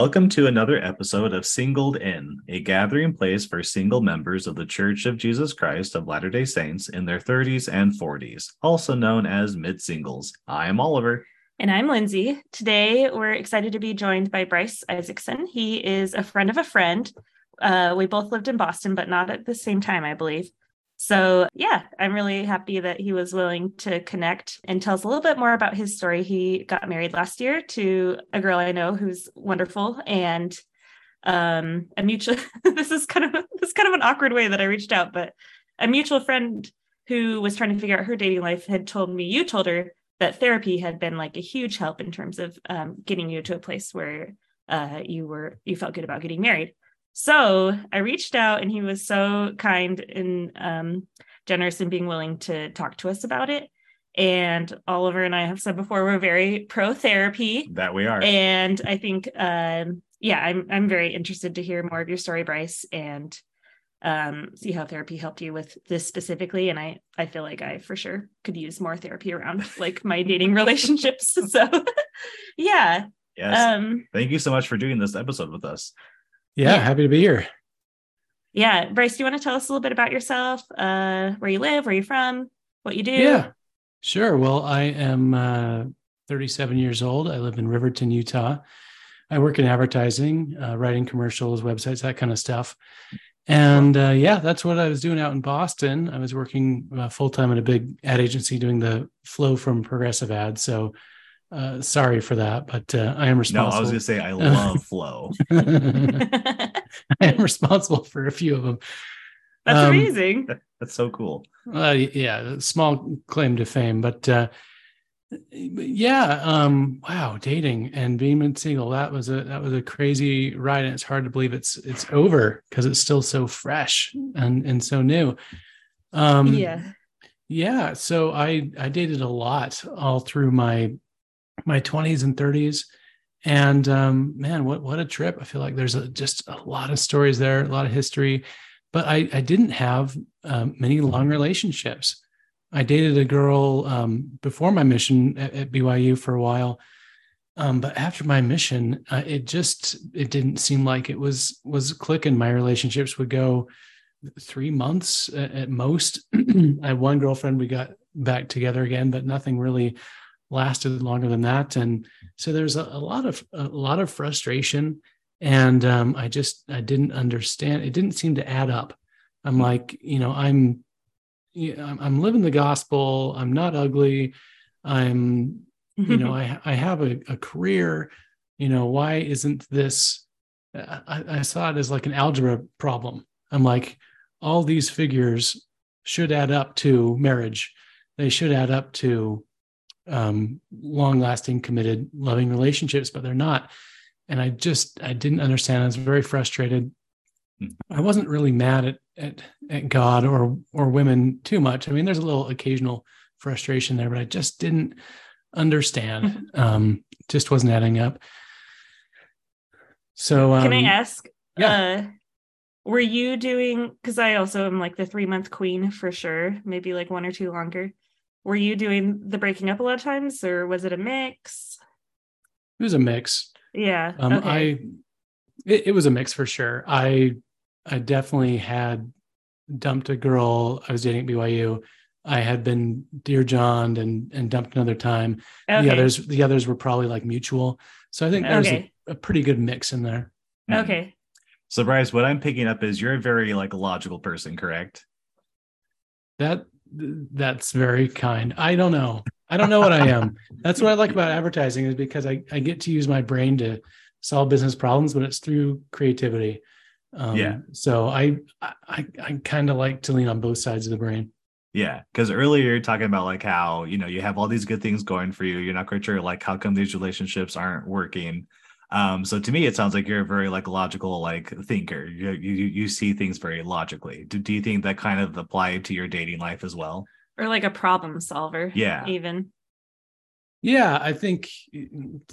Welcome to another episode of Singled In, a gathering place for single members of the Church of Jesus Christ of Latter day Saints in their 30s and 40s, also known as mid singles. I am Oliver. And I'm Lindsay. Today, we're excited to be joined by Bryce Isaacson. He is a friend of a friend. Uh, we both lived in Boston, but not at the same time, I believe. So, yeah, I'm really happy that he was willing to connect and tell us a little bit more about his story. He got married last year to a girl I know who's wonderful and um a mutual this is kind of this is kind of an awkward way that I reached out, but a mutual friend who was trying to figure out her dating life had told me you told her that therapy had been like a huge help in terms of um, getting you to a place where uh, you were you felt good about getting married so I reached out and he was so kind and um, generous in being willing to talk to us about it. And Oliver and I have said before, we're very pro therapy. That we are. And I think, um, yeah, I'm, I'm very interested to hear more of your story, Bryce, and um, see how therapy helped you with this specifically. And I, I feel like I for sure could use more therapy around like my dating relationships. So yeah. Yes. Um, Thank you so much for doing this episode with us. Yeah, yeah, happy to be here. Yeah, Bryce, do you want to tell us a little bit about yourself? Uh, where you live, where you're from, what you do? Yeah, sure. Well, I am uh, 37 years old. I live in Riverton, Utah. I work in advertising, uh, writing commercials, websites, that kind of stuff. And uh, yeah, that's what I was doing out in Boston. I was working uh, full time at a big ad agency doing the Flo from progressive ads. So uh, sorry for that, but uh, I am responsible. No, I was going to say I love Flo. I am responsible for a few of them. That's um, amazing. That's so cool. Uh, yeah, small claim to fame, but uh, yeah, um, wow, dating and being single that was a that was a crazy ride, and it's hard to believe it's it's over because it's still so fresh and and so new. Um, yeah, yeah. So I I dated a lot all through my my 20s and 30s and um, man what what a trip. I feel like there's a, just a lot of stories there a lot of history. But i i didn't have um, many long relationships. I dated a girl um, before my mission at, at, byu for a while. Um, but after my mission uh, it just it didn't seem like it was was clicking. My relationships would go three months at, at most. I had one girlfriend we got back together again but nothing really lasted longer than that. And so there's a, a lot of a lot of frustration. And um, i just i didn't understand it didn't seem to add up. I'm like you know i'm you know, I'm living the gospel. I'm not ugly. I'm you know i i have a, a career. You know why isn't this I, I saw it as like an algebra problem. I'm like all these figures should add up to marriage. They should add up to um, long lasting, committed, loving relationships, but they're not. And I just, I didn't understand. I was very frustrated. Hmm. I wasn't really mad at, at, at God or, or women too much. I mean, there's a little occasional frustration there, but I just didn't understand. Mm-hmm. Um, just wasn't adding up. So, um, can I um, ask? Yeah. Uh, were you doing because i also am like the three month queen for sure maybe like one or two longer were you doing the breaking up a lot of times or was it a mix? It was a mix. Yeah um okay. i it, it was a mix for sure. I i definitely had dumped a girl. I was dating at byu i had been dear john and and dumped another time. Okay. the others the others were probably like mutual. So i think there's okay. a, a pretty good mix in there. Okay. So bryce what i'm picking up is you're a very like logical person correct? That that's very kind. I don't know. I don't know what I am. That's what I like about advertising is because I, I get to use my brain to solve business problems, but it's through creativity. Um, yeah. So I I, I kind of like to lean on both sides of the brain. Yeah, because earlier you're talking about like how you know you have all these good things going for you. You're not quite sure like how come these relationships aren't working. Um, so to me, it sounds like you're a very like logical like thinker. You you you see things very logically. Do, do you think that kind of applied to your dating life as well? Or like a problem solver? Yeah, even. Yeah, I think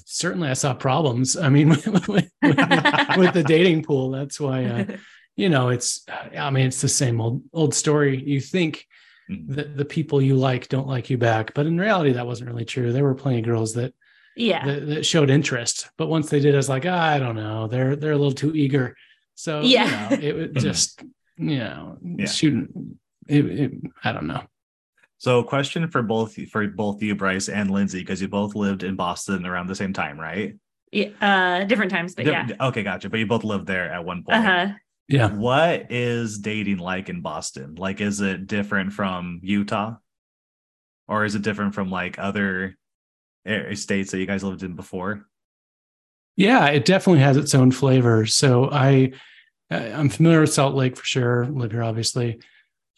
certainly I saw problems. I mean, with, with, with, with the dating pool, that's why uh, you know it's. I mean, it's the same old old story. You think mm-hmm. that the people you like don't like you back, but in reality, that wasn't really true. There were plenty of girls that Yeah. that, that showed interest. But once they did, I was like, "Ah, I don't know, they're they're a little too eager. So Yeah. you know, it would just you know Yeah. shooting. It, it, I don't know. So, question for both for both you, Bryce and Lindsay, because you both lived in Boston around the same time, right? yeah. Uh, different times, but yeah. Okay, gotcha. But you both lived there at one point. Uh huh. Yeah. What is dating like in Boston? Like, is it different from Utah, or is it different from like other a- states that you guys lived in before? Yeah, it definitely has its own flavor. So I, I- I'm familiar with Salt Lake for sure. Live here, obviously.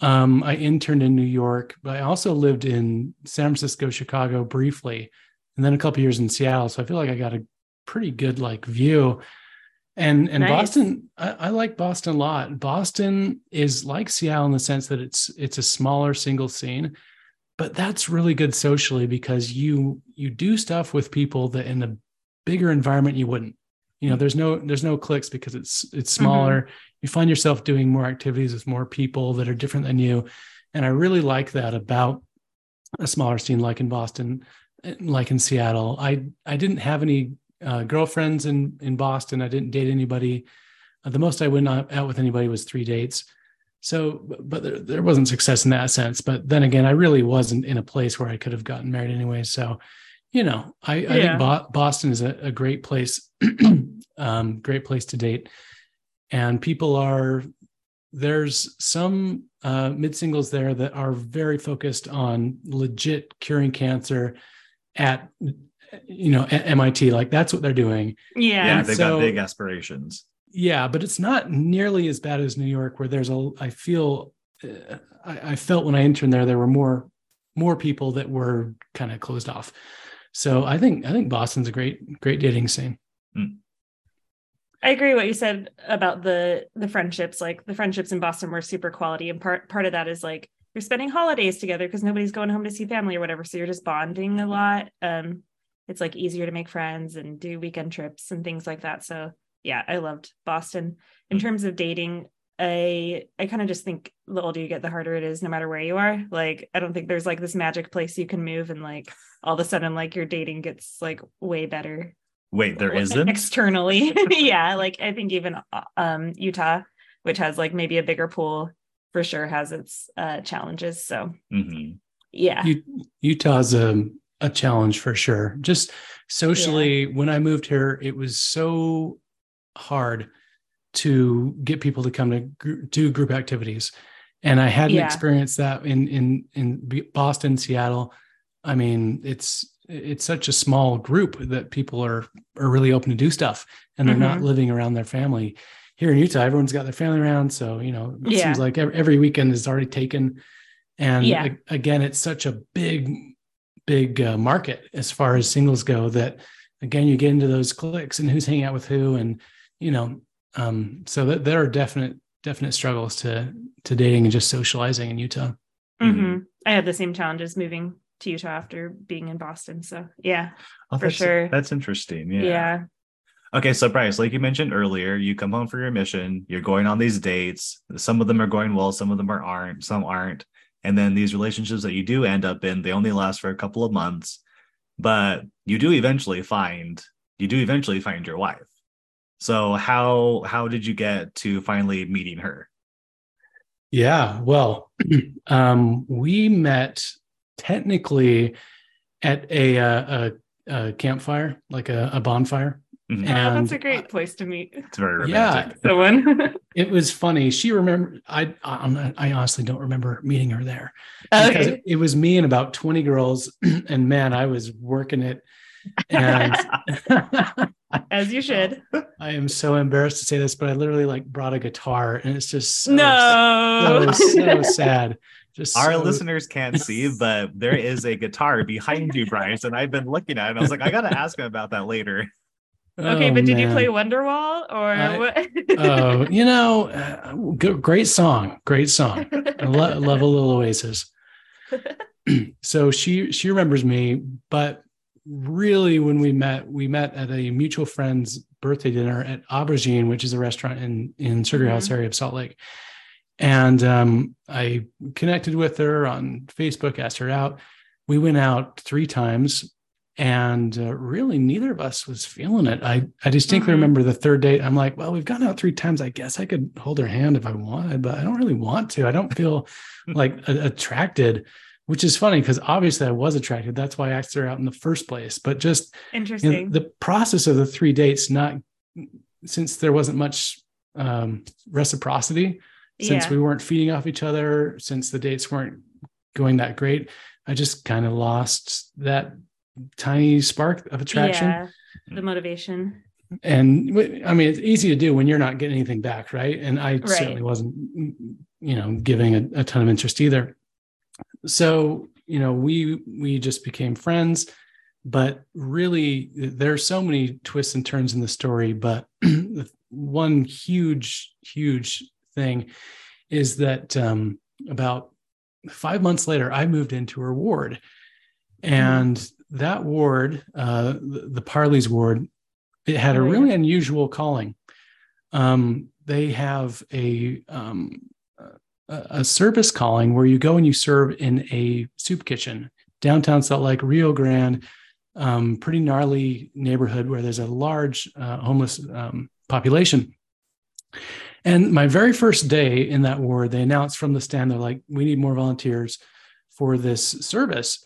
Um, I interned in New York, but I also lived in San Francisco, Chicago briefly, and then a couple years in Seattle. So I feel like I got a pretty good like view. And and Nice. Boston, I, I like Boston a lot. Boston is like Seattle in the sense that it's it's a smaller single scene, but that's really good socially because you you do stuff with people that in a bigger environment you wouldn't. You know there's no there's no cliques because it's it's smaller. You find yourself doing more activities with more people that are different than you. And i really like that about a smaller scene like in boston like in seattle. I i didn't have any uh, girlfriends in in boston. I didn't date anybody. Uh, the most i went out with anybody was three dates so but- but there, there wasn't success in that sense. But then again i really wasn't in a place where i could have gotten married anyway. So you know i, I think Bo- boston is a, a great place um, great place to date. And people are there's some uh, mid singles there that are very focused on legit curing cancer at you know at mit like that's what they're doing. Yeah. Yeah, And they've so- got big aspirations. Yeah but it's not nearly as bad as new york where there's a i feel uh, I, I felt when i interned there there were more more people that were kind of closed off so i think i think boston's a great great dating scene I agree what you said about the the friendships. Like the friendships in Boston were super quality, and part part of that is like you're spending holidays together because nobody's going home to see family or whatever. So you're just bonding a lot. Um, it's like easier to make friends and do weekend trips and things like that. So yeah, I loved Boston. In Mm. terms of dating, I I kind of just think the older you get, the harder it is, no matter where you are. Like I don't think there's like this magic place you can move and like all of a sudden like your dating gets like way better Wait, there well, isn't? externally yeah like i think even uh, um utah which has like maybe a bigger pool for sure has its uh challenges so hmm yeah U- Utah's a, a challenge for sure. Just socially, when I moved here, it was so hard to get people to come to gr- do group activities, and I hadn't Yeah. experienced that in in in Boston, Seattle. I mean, it's it's such a small group that people are are really open to do stuff, and they're not Mhm. living around their family. Here in Utah, everyone's got their family around, so you know, it Yeah. seems like every, every weekend is already taken. And Yeah. a- again, it's such a big, big uh, market as far as singles go that again, you get into those cliques and who's hanging out with who, and you know, um, so that there are definite, definite struggles to to dating and just socializing in Utah. Mhm. i had the same challenges moving to utah after being in boston so yeah Oh, For that's, sure. That's interesting. yeah, Yeah. Okay, so Bryce, like you mentioned earlier, you come home for your mission, you're going on these dates. Some of them are going well, some of them are aren't, some aren't. And then these relationships that you do end up in, they only last for a couple of months, but you do eventually find you do eventually find your wife. So how how did you get to finally meeting her? Yeah, well, um, we met technically at a, uh, a, a campfire, like a, a bonfire. Mhm. oh, that's a great place to meet It's very romantic. Yeah. romantic. someone It was funny. She remember. I I'm I honestly don't remember meeting her there because okay it, it was me and about 20 girls, and man, I was working it. And as you should I am so embarrassed to say this, but I literally like brought a guitar, and it's just so, no so, so sad. Just Our so- listeners can't see, but there is a guitar behind you, Bryce, and I've been looking at it. And I was like, I gotta ask him about that later. okay Oh, but did you play wonderwall or I- what Oh, you know, uh, g- great song, great song. I lo- love a little Oasis. so she she remembers me, but really, when we met, we met at a mutual friend's birthday dinner at Aubergine, which is a restaurant in in Sugar House area of Salt Lake. And um, I connected with her on Facebook, asked her out. We went out three times, and uh, really neither of us was feeling it. I I distinctly Mhm. remember the third date. I'm like, well, we've gone out three times. I guess I could hold her hand if I wanted, but I don't really want to. I don't feel like a- attracted, which is funny because obviously I was attracted. That's why I asked her out in the first place. But just you know, Interesting. the process of the three dates, not since there wasn't much um, reciprocity, since Yeah. we weren't feeding off each other, since the dates weren't going that great, I just kind of lost that tiny spark of attraction. Yeah. The motivation. And I mean, it's easy to do when you're not getting anything back, right? And I Right. certainly wasn't, you know, giving a, a ton of interest either. So, you know, we we just became friends, but really, there are so many twists and turns in the story. But one huge, huge thing is that um, about five months later, I moved into her ward, and that ward, uh, the, the Parley's ward, it had a Oh, really unusual calling. Um, they have a um, a service calling where you go and you serve in a soup kitchen downtown Salt Lake, Rio Grande, um, pretty gnarly neighborhood where there's a large uh, homeless um, population. And my very first day in that ward, they announced from the stand, they're like, we need more volunteers for this service.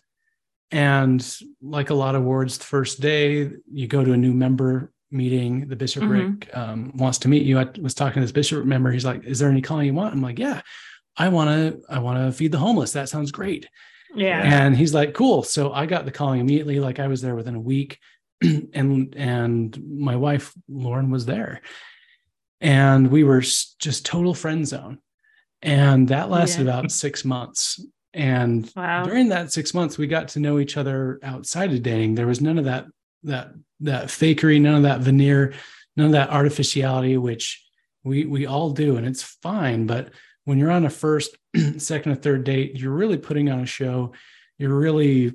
And like a lot of wards, the first day you go to a new member meeting, the bishopric um, wants to meet you. I was talking to this bishop member. He's like, "Is there any calling you want?" I'm like, "Yeah, I want to. I want to feed the homeless. That sounds great." Yeah. And he's like, "Cool." So I got the calling immediately. Like I was there within a week, and and my wife Lauren was there, and we were just total friend zone, and that lasted Yeah. about six months. And Wow. during that six months, we got to know each other outside of dating. There was none of that that that fakery, none of that veneer, none of that artificiality, which we we all do, and it's fine. But when you're on a first, second, or third date, you're really putting on a show. You're really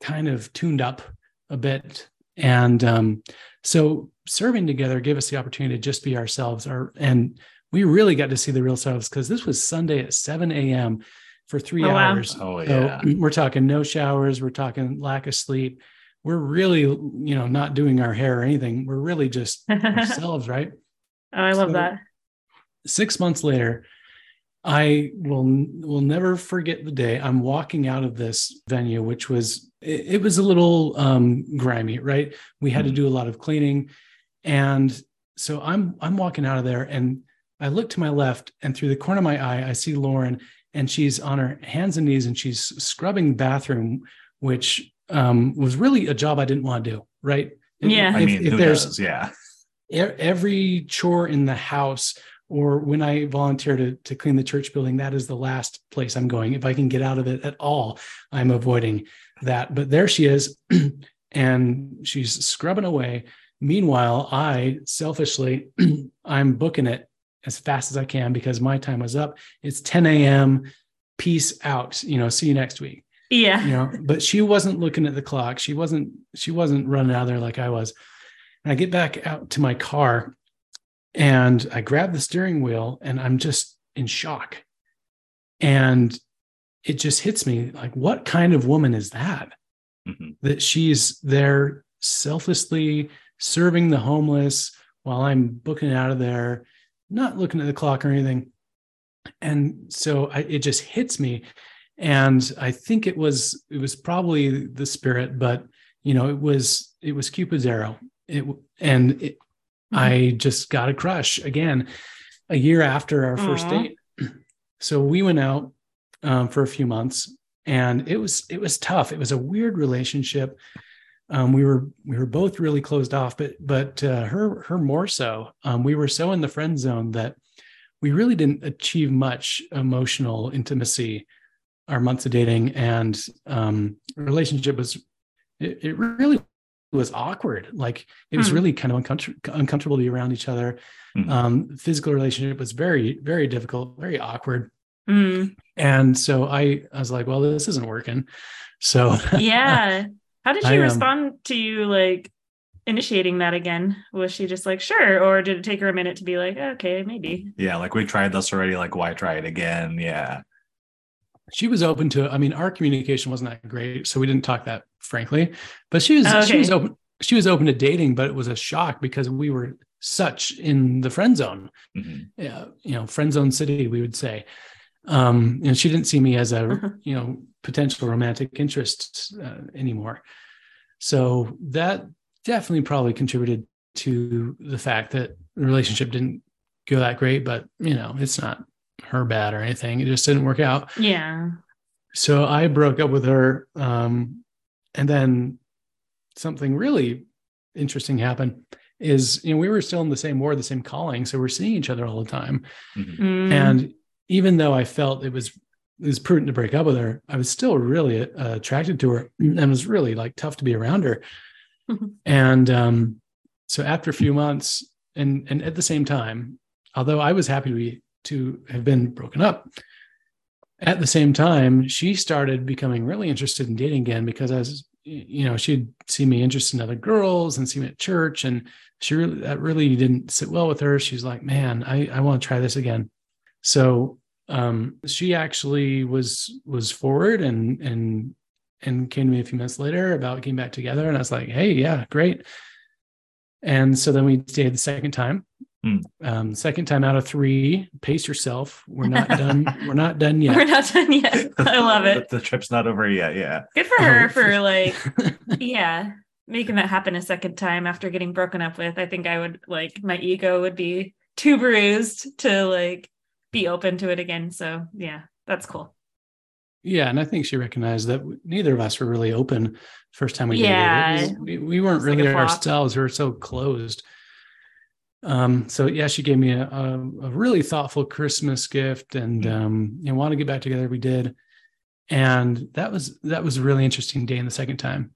kind of tuned up a bit, and um, so serving together gave us the opportunity to just be ourselves. Our and we really got to see the real selves because this was Sunday at 7 a.m. for three Oh, wow. hours. Oh So yeah. we're talking no showers, we're talking lack of sleep. We're really, you know, not doing our hair or anything. We're really just oh, ourselves, right? Oh, I love So- that. Six months later, I will will never forget the day I'm walking out of this venue, which was it, it was a little um, grimy, right? We had to Mhm. do a lot of cleaning, and so I'm I'm walking out of there, and I look to my left, and through the corner of my eye, I see Lauren, and she's on her hands and knees, and she's scrubbing the bathroom, which um, was really a job I didn't want to do, right? If- Yeah. I if- mean, if who there's does? Yeah. every chore in the house or when I volunteer to, to clean the church building, that is the last place I'm going. If I can get out of it at all, I'm avoiding that. But there she is, and she's scrubbing away. Meanwhile, I selfishly, I'm booking it as fast as I can because my time was up. It's 10 a.m. Peace out. You know, see you next week Yeah. you know but she wasn't looking at the clock she wasn't she wasn't running out there like i was and i get back out to my car and i grab the steering wheel and i'm just in shock. And it just hits me like what kind of woman is that? Mhm. that she's there selflessly serving the homeless while i'm booking out of there not looking at the clock or anything. And so I, it just hits me. And i think it was it was probably the spirit but you know it was it was cupid's arrow. It and it, i just got a crush again a year after our first Aw. date. So we went out um, for a few months and it was it was tough. It was a weird relationship. Um, we were we were both really closed off but but uh, her her more so um, we were so in the friend zone that we really didn't achieve much emotional intimacy our months of dating and um relationship was it, it really was awkward like it was Hmm. really kind of uncomfortable uncomfortable to be around each other Mhm. um physical relationship was very very difficult very awkward Mm. and so i i was like well this isn't working so Yeah. How did she I, um, respond to you like initiating that again? Was she just like, sure? Or did it take her a minute to be like, okay, maybe? Yeah. Like we tried this already. Like why try it again? Yeah. she was open to it i mean our communication wasn't that great so we didn't talk that frankly. But she was Oh, she was open she was open to dating, but it was a shock because we were such in the friend zone. Mhm. Yeah, you know, friend zone city, we would say. Um, and she didn't see me as a Mhm. you know potential romantic interest uh, anymore. So that definitely probably contributed to the fact that the relationship didn't go that great. But you know, it's not her bad or anything. It just didn't work out. Yeah. So I broke up with her, um, and then something really interesting happened. Is you know we were still in the same war the same calling, so we're seeing each other all the time. Mhm. Mm. And even though I felt it was it was prudent to break up with her, I was still really uh, attracted to her, and it was really like tough to be around her. Mhm. and um, so after a few months, and and at the same time, although I was happy to be to have been broken up, at the same time, she started becoming really interested in dating again because I was, you know, she'd see me interested in other girls and see me at church, and she really that really didn't sit well with her. She's like, man, I I want to try this again. So um, she actually was was forward and and and came to me a few months later about getting back together, and I was like, hey, yeah, great. And so then we dated the second time. Hmm. Um, second time out of three. Pace yourself. We're not done. We're not done yet. We're not done yet. I love it. the, the trip's not over yet. Yeah. Good for her Oh. for like, yeah, making that happen a second time after getting broken up with. I think I would like my ego would be too bruised to like be open to it again. So yeah, that's cool. Yeah, and I think she recognized that neither of us were really open first time we Yeah. dated. It was- we, we weren't It's like really ourselves. We were so closed. Um, so yeah, she gave me a, a, a really thoughtful Christmas gift, and Mm. um, you want to get back together. We did, and that was that was a really interesting day in the second time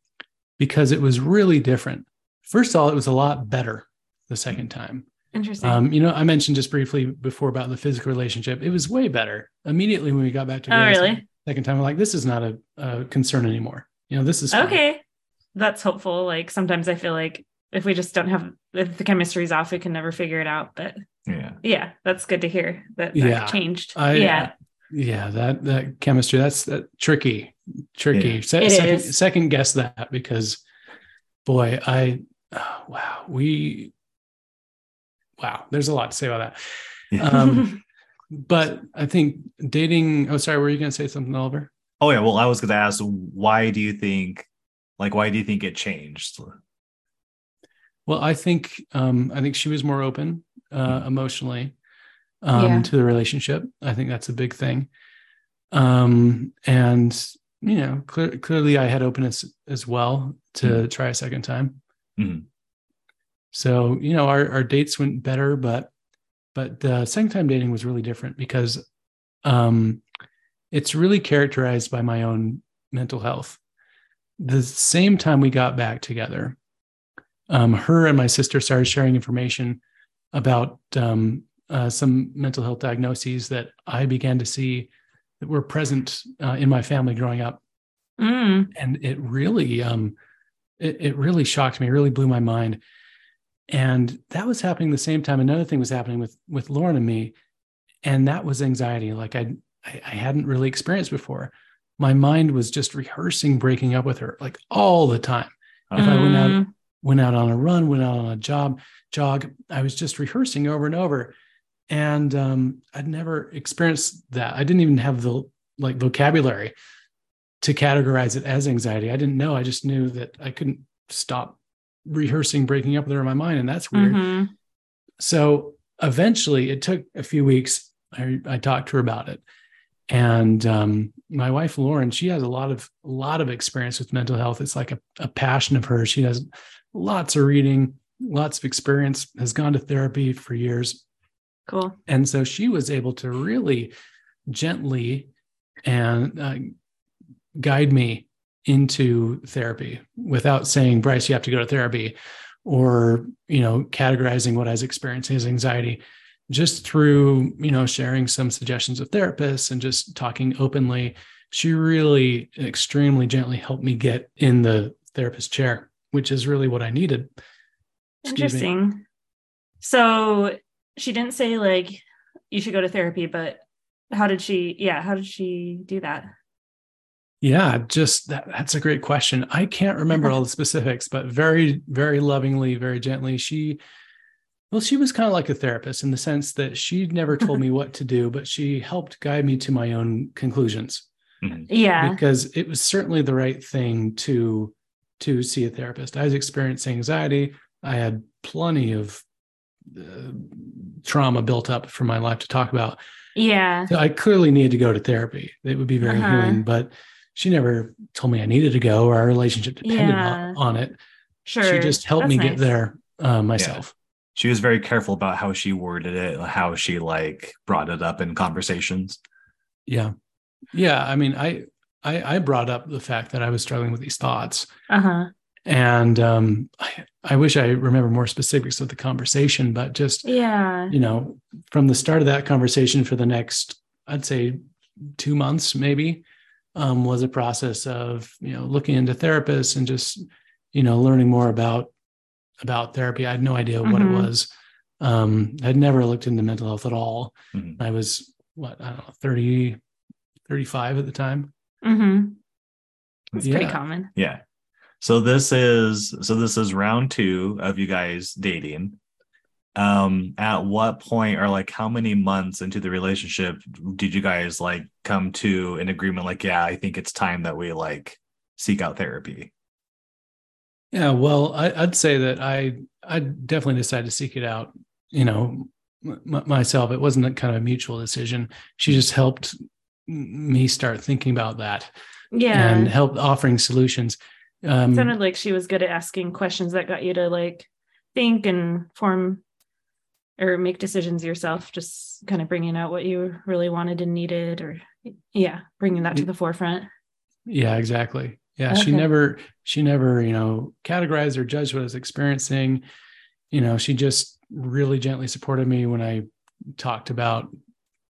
because it was really different. First of all, it was a lot better the second time. Interesting. Um, you know, I mentioned just briefly before about the physical relationship. It was way better immediately when we got back together. oh, really? Second time, I'm like, this is not a, a concern anymore. You know, this is fine. Okay. That's hopeful. Like sometimes I feel like if we just don't have if the chemistry's off, we can never figure it out. But Yeah. yeah, that's good to hear that, that Yeah. changed. I, yeah. yeah, that that chemistry that's that tricky, tricky. Yeah. Se- It second, is. second guess that because, boy, I oh, wow, we wow. There's a lot to say about that. Yeah. Um, but I think dating. Oh, sorry, were you going to say something, Oliver? oh yeah. Well, I was gonna ask, why do you think, like, why do you think it changed? Well, I think um, I think she was more open uh, Mhm. emotionally um, Yeah. to the relationship. I think that's a big thing. Um, and you know, clear, clearly, I had openness as well to try a second time. Mhm. So you know, our our dates went better, but but the second time dating was really different because um, it's really characterized by my own mental health. The same time we got back together, um, her and my sister started sharing information about um, uh, some mental health diagnoses that I began to see that were present uh, in my family growing up, Mm. and it really, um, it, it really shocked me, really blew my mind. And that was happening the same time. Another thing was happening with with Lauren and me, and that was anxiety, like I I, I hadn't really experienced before. My mind was just rehearsing breaking up with her, like all the time if I went out Mm. Went out on a run, went out on a job jog, I was just rehearsing over and over. And um, I'd never experienced that. I didn't even have the like vocabulary to categorize it as anxiety. I didn't know. I just knew that I couldn't stop rehearsing breaking up with her in my mind. And that's weird. Mhm. So eventually it took a few weeks. I, I talked to her about it. And um, my wife, Lauren, she has a lot of a lot of experience with mental health. It's like a, a passion of hers. She does lots of reading, lots of experience, has gone to therapy for years. Cool. And so she was able to really gently and uh, guide me into therapy without saying, Bryce, you have to go to therapy or, you know, categorizing what I was experiencing as anxiety just through, you know, sharing some suggestions of therapists and just talking openly. She really extremely gently helped me get in the therapist chair, which is really what I needed. Excuse me. Interesting. So she didn't say like you should go to therapy, but how did she? Yeah, how did she do that? Yeah, just that, that's a great question. I can't remember all the specifics, but very, very lovingly, very gently, she, well, she was kind of like a therapist in the sense that she never told me what to do, but she helped guide me to my own conclusions. Mhm. Yeah. because it was certainly the right thing to to see a therapist. I was experiencing anxiety. I had plenty of uh, trauma built up from my life to talk about. Yeah. So I clearly needed to go to therapy. It would be very Uh-huh. healing, but she never told me I needed to go or our relationship depended Yeah. on, on it. Sure. She just helped That's me get there uh, myself. She was very careful about how she worded it, how she like brought it up in conversations. Yeah. Yeah. I mean, I, I I brought up the fact that I was struggling with these thoughts. Uh-huh. And um I, I wish I remember more specifics of the conversation, but just Yeah. you know, from the start of that conversation for the next, I'd say two months maybe, um, was a process of, you know, looking into therapists and just, you know, learning more about about therapy. I had no idea what Mhm. it was. Um, I'd never looked into mental health at all. Mhm. I was what, I don't know, 30, 35 at the time. Mm-hmm. It's pretty common. Yeah. So this is so this is round two of you guys dating. Um, at what point or like how many months into the relationship did you guys like come to an agreement like, yeah, I think it's time that we like seek out therapy? Yeah, well, I, I'd say that I I definitely decided to seek it out. You know, m- myself. It wasn't a kind of a mutual decision. She just helped m- me start thinking about that Yeah. and help offering solutions. Um, sounded like she was good at asking questions that got you to like think and form or make decisions yourself just kind of bringing out what you really wanted and needed or yeah bringing that to the forefront yeah, exactly. Yeah, she never she never you know categorized or judged what I was experiencing. You know, she just really gently supported me when I talked about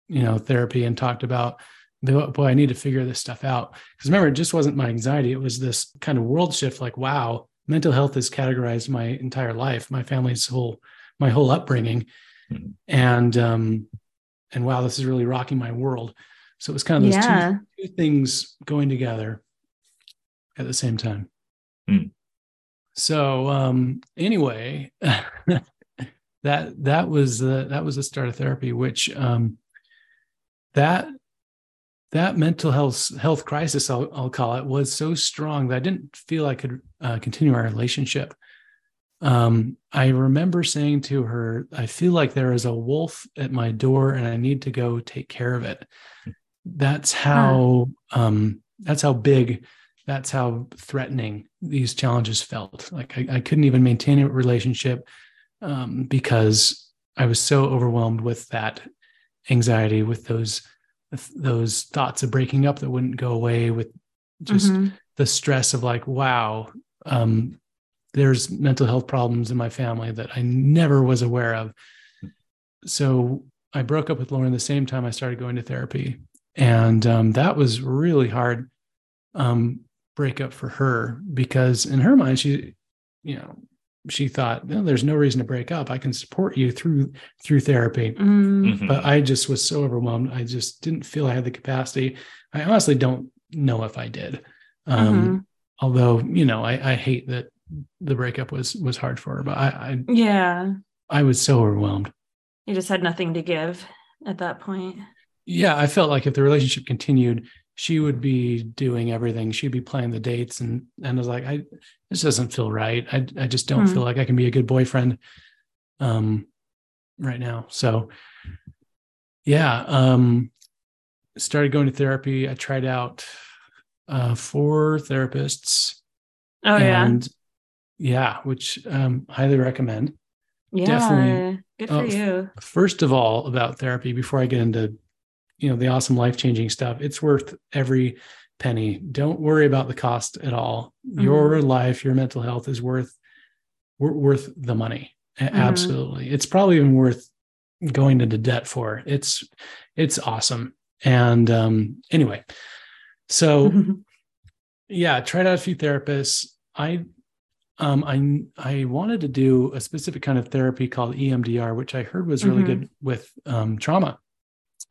you know therapy and talked about boy I need to figure this stuff out. Because remember it just wasn't my anxiety. It was this kind of world shift like wow mental health has categorized my entire life my family's whole my whole upbringing. Mhm. and um and wow this is really rocking my world. So it was kind of those yeah. two, two things going together at the same time. Hmm. so um anyway that that was the that was the start of therapy which um that that mental health health crisis I'll, I'll call it was so strong that I didn't feel I could uh, continue our relationship. Um, I remember saying to her, "I feel like there is a wolf at my door, and I need to go take care of it." That's how um, that's how big, that's how threatening these challenges felt. Like I, I couldn't even maintain a relationship um, because I was so overwhelmed with that anxiety, with those those thoughts of breaking up that wouldn't go away with just Mhm. the stress of like wow um, there's mental health problems in my family that i never was aware of so i broke up with lauren the same time i started going to therapy and um, that was really hard um, breakup for her because in her mind she you know she thought no, there's no reason to break up i can support you through through therapy Mm. Mhm. but I just was so overwhelmed. I just didn't feel I had the capacity. I honestly don't know if I did. Um, Mhm. Although, you know, I, I hate that the breakup was was hard for her, but I, I yeah I was so overwhelmed. you just had nothing to give at that point Yeah, I felt like if the relationship continued, she would be doing everything. She'd be planning the dates, and and I was like, I this doesn't feel right. I I just don't Hmm. feel like I can be a good boyfriend, um, right now. So, yeah, um, started going to therapy. I tried out uh, four therapists, oh yeah and yeah, which um, highly recommend. yeah definitely, good for uh, you first of all about therapy before i get into you know the awesome life-changing stuff it's worth every penny. Don't worry about the cost at all. Your life your mental health is worth wor- worth the money. Mhm. absolutely. It's probably even worth going into debt for. It's it's awesome. And um anyway so yeah tried out a few therapists. I um i i wanted to do a specific kind of therapy called emdr which i heard was really Mhm. good with um trauma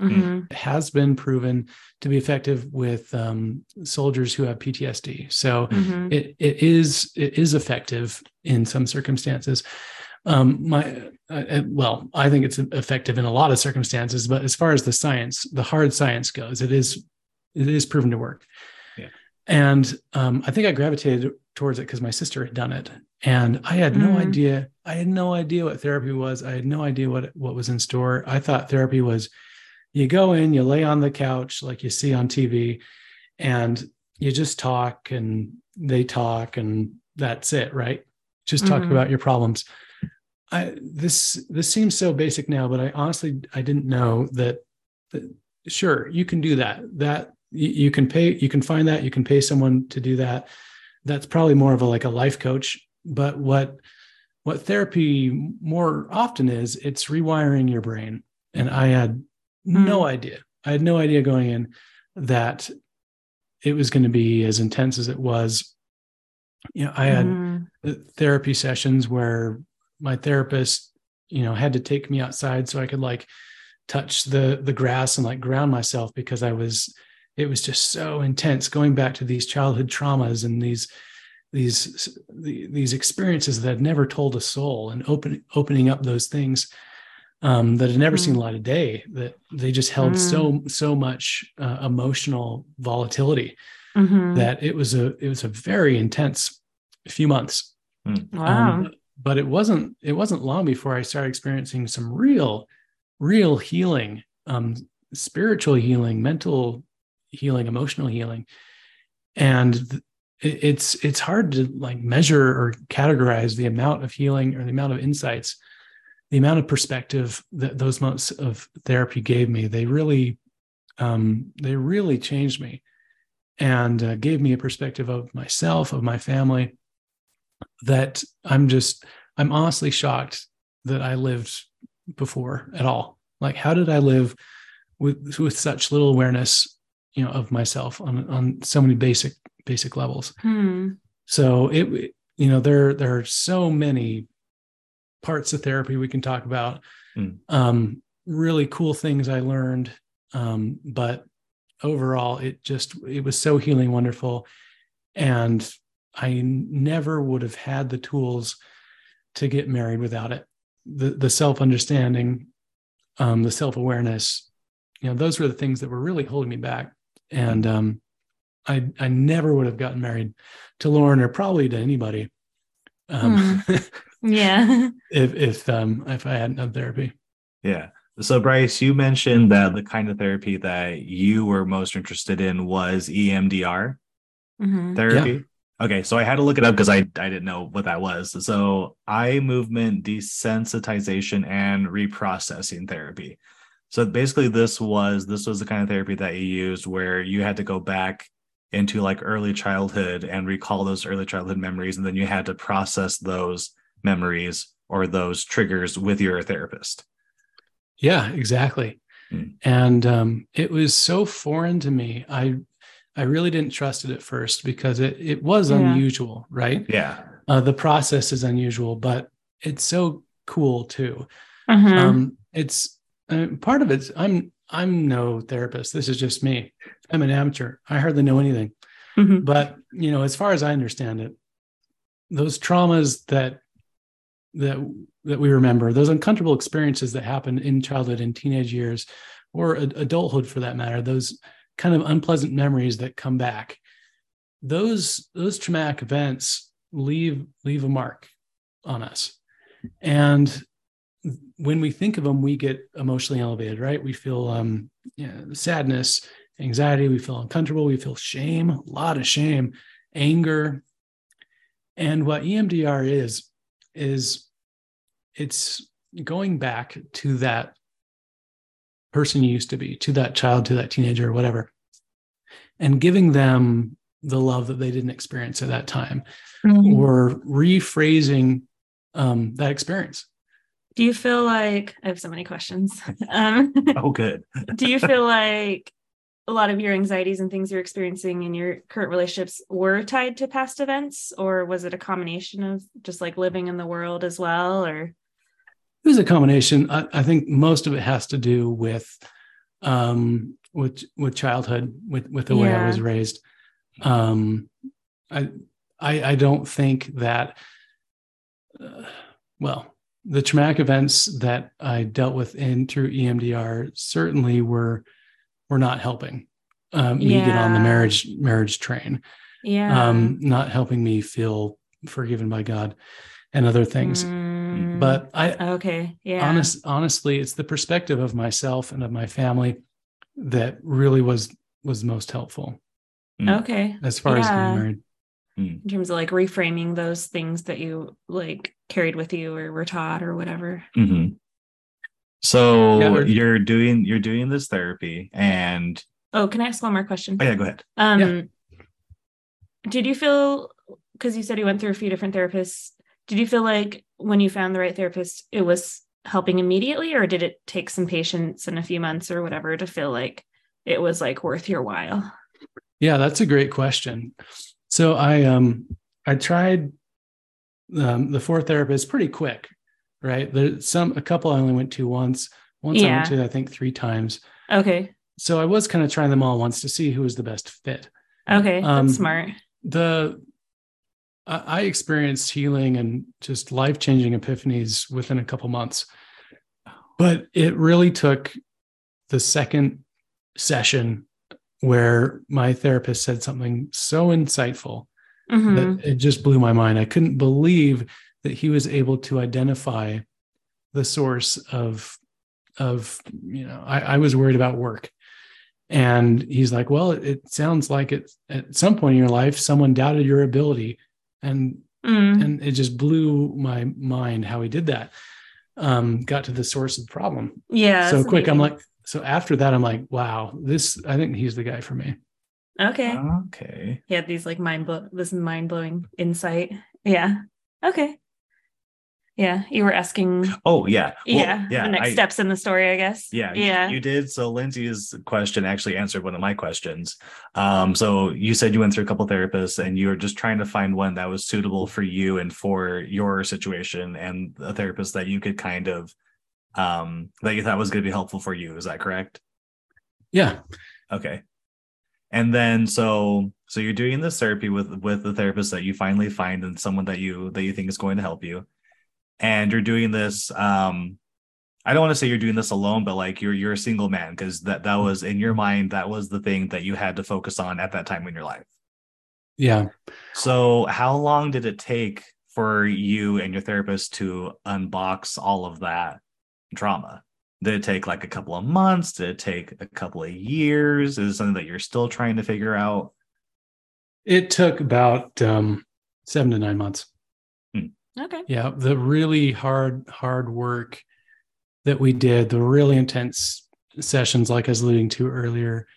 Mhm. has been proven to be effective with um, soldiers who have PTSD. So Mhm. it it is it is effective in some circumstances. Um, my uh, well, I think it's effective in a lot of circumstances, but as far as the science, the hard science goes, it is it is proven to work. Yeah. And um, I think I gravitated towards it because my sister had done it, and I had no Mhm. idea. I had no idea what therapy was. I had no idea what what was in store. I thought therapy was you go in, you lay on the couch like you see on TV, and you just talk and they talk and that's it, right? Just talk Mhm. about your problems. I this this seems so basic now, but I honestly I didn't know that, that sure you can do that. That you, you can pay you can find that you can pay someone to do that. That's probably more of a like a life coach. But what what therapy more often is, it's rewiring your brain. And I had no idea. I had no idea going in that it was going to be as intense as it was. You know, I had uh, therapy sessions where my therapist, you know, had to take me outside so I could like touch the the grass and like ground myself because I was it was just so intense going back to these childhood traumas and these these these experiences that had never told a soul and open opening up those things um, that had never seen Mm. the light of day that they just held so so much uh, emotional volatility Mhm. that it was a it was a very intense few months wow. um, but it wasn't it wasn't long before I started experiencing some real, real healing, um, spiritual healing, mental healing, emotional healing, and th- it's it's hard to like measure or categorize the amount of healing or the amount of insights, the amount of perspective that those months of therapy gave me. They really, um, they really changed me, and uh, gave me a perspective of myself, of my family, that I'm just I'm honestly shocked that I lived before at all. Like, how did I live with with such little awareness, you know, of myself on on so many basic basic levels? Hmm. So it, you know, there there are so many parts of therapy we can talk about. Mm. Um, really cool things I learned, um, but overall, it just it was so healing, wonderful, and I never would have had the tools to get married without it. The the self understanding, um, the self awareness, you know, those were the things that were really holding me back. And um, I I never would have gotten married to Lauren or probably to anybody um, Yeah. if if um, if I hadn't done therapy. Yeah. So Bryce, you mentioned that the kind of therapy that you were most interested in was EMDR Mhm. therapy. Okay, so I had to look it up because I I didn't know what that was. So eye movement desensitization and reprocessing therapy. So basically this was this was the kind of therapy that you used where you had to go back into like early childhood and recall those early childhood memories and then you had to process those memories or those triggers with your therapist. Yeah, exactly. Mm. And um, it was so foreign to me. I I really didn't trust it at first because it it was Yeah. unusual, right? Yeah. Uh, the process is unusual, but it's so cool too. Mhm. Um, it's uh, part of it's I'm I'm no therapist. This is just me. I'm an amateur. I hardly know anything. Mhm. But you know, as far as I understand it, those traumas that that that we remember, those uncomfortable experiences that happen in childhood and teenage years, or ad- adulthood for that matter, those kind of unpleasant memories that come back, those those traumatic events leave leave a mark on us, and when we think of them, we get emotionally elevated, right? We feel um, yeah, sadness, anxiety, we feel uncomfortable, we feel shame, a lot of shame, anger. And what EMDR is, is it's going back to that person you used to be, to that child, to that teenager, or whatever, and giving them the love that they didn't experience at that time, Mhm. or rephrasing um, that experience. Do you feel like I have so many questions? Um, Oh, good. do you feel like a lot of your anxieties and things you're experiencing in your current relationships were tied to past events, or was it a combination of just like living in the world as well? Or It was a combination. I, I think most of it has to do with um, with with childhood, with with the way I was raised. Um, I I I don't think that. uh, well, the traumatic events that I dealt with in through EMDR certainly were were not helping um, me get on the marriage marriage train. Yeah. Um, not helping me feel forgiven by God and other things. Mm, But I okay. Yeah. honest honestly it's the perspective of myself and of my family that really was was most helpful Okay. as far as Yeah. getting married In terms of like reframing those things that you like carried with you or were taught or whatever. Mhm. So Yeah, you're doing you're doing this therapy, and Oh, can I ask one more question? oh yeah, go ahead. Um, Yeah. did you feel because you said you went through a few different therapists? Did you feel like when you found the right therapist, it was helping immediately, or did it take some patience and a few months or whatever to feel like it was like worth your while? yeah that's a great question so i um i tried um, the four therapists pretty quick right there's some a couple i only went to once once i went to i think three times Okay. so i was kind of trying them all once to see who was the best fit Okay. Um, That's smart. the I experienced healing and just life changing epiphanies within a couple months, but it really took the second session where my therapist said something so insightful Mhm. that it just blew my mind. I couldn't believe that he was able to identify the source of of you know I, I was worried about work and he's like well it, it sounds like it at some point in your life someone doubted your ability and Mm. and it just blew my mind how he did that um got to the source of the problem Yeah. so that's quick i'm like so after that i'm like wow this i think he's the guy for me okay. Okay. He had these like mind blow this mind blowing insight. Yeah. Okay. Yeah. You were asking. Oh yeah. Well, yeah. Yeah. The next I- steps in the story, I guess. Yeah, you- Yeah. you did. So Lindsay's question actually answered one of my questions. Um, so you said you went through a couple therapists and you were just trying to find one that was suitable for you and for your situation and a therapist that you could kind of um that you thought was going to be helpful for you. Is that correct? yeah Okay. And then so so you're doing this therapy with with the therapist that you finally find and someone that you that you think is going to help you. And you're doing this um I don't want to say you're doing this alone, but like you're you're a single man because that that was in your mind that was the thing that you had to focus on at that time in your life. yeah So how long did it take for you and your therapist to unbox all of that trauma? Did it take like a couple of months? Did it take a couple of years? Is it something that you're still trying to figure out? it took about um seven to nine months Okay. yeah the really hard hard work that we did the really intense sessions like i was alluding to earlier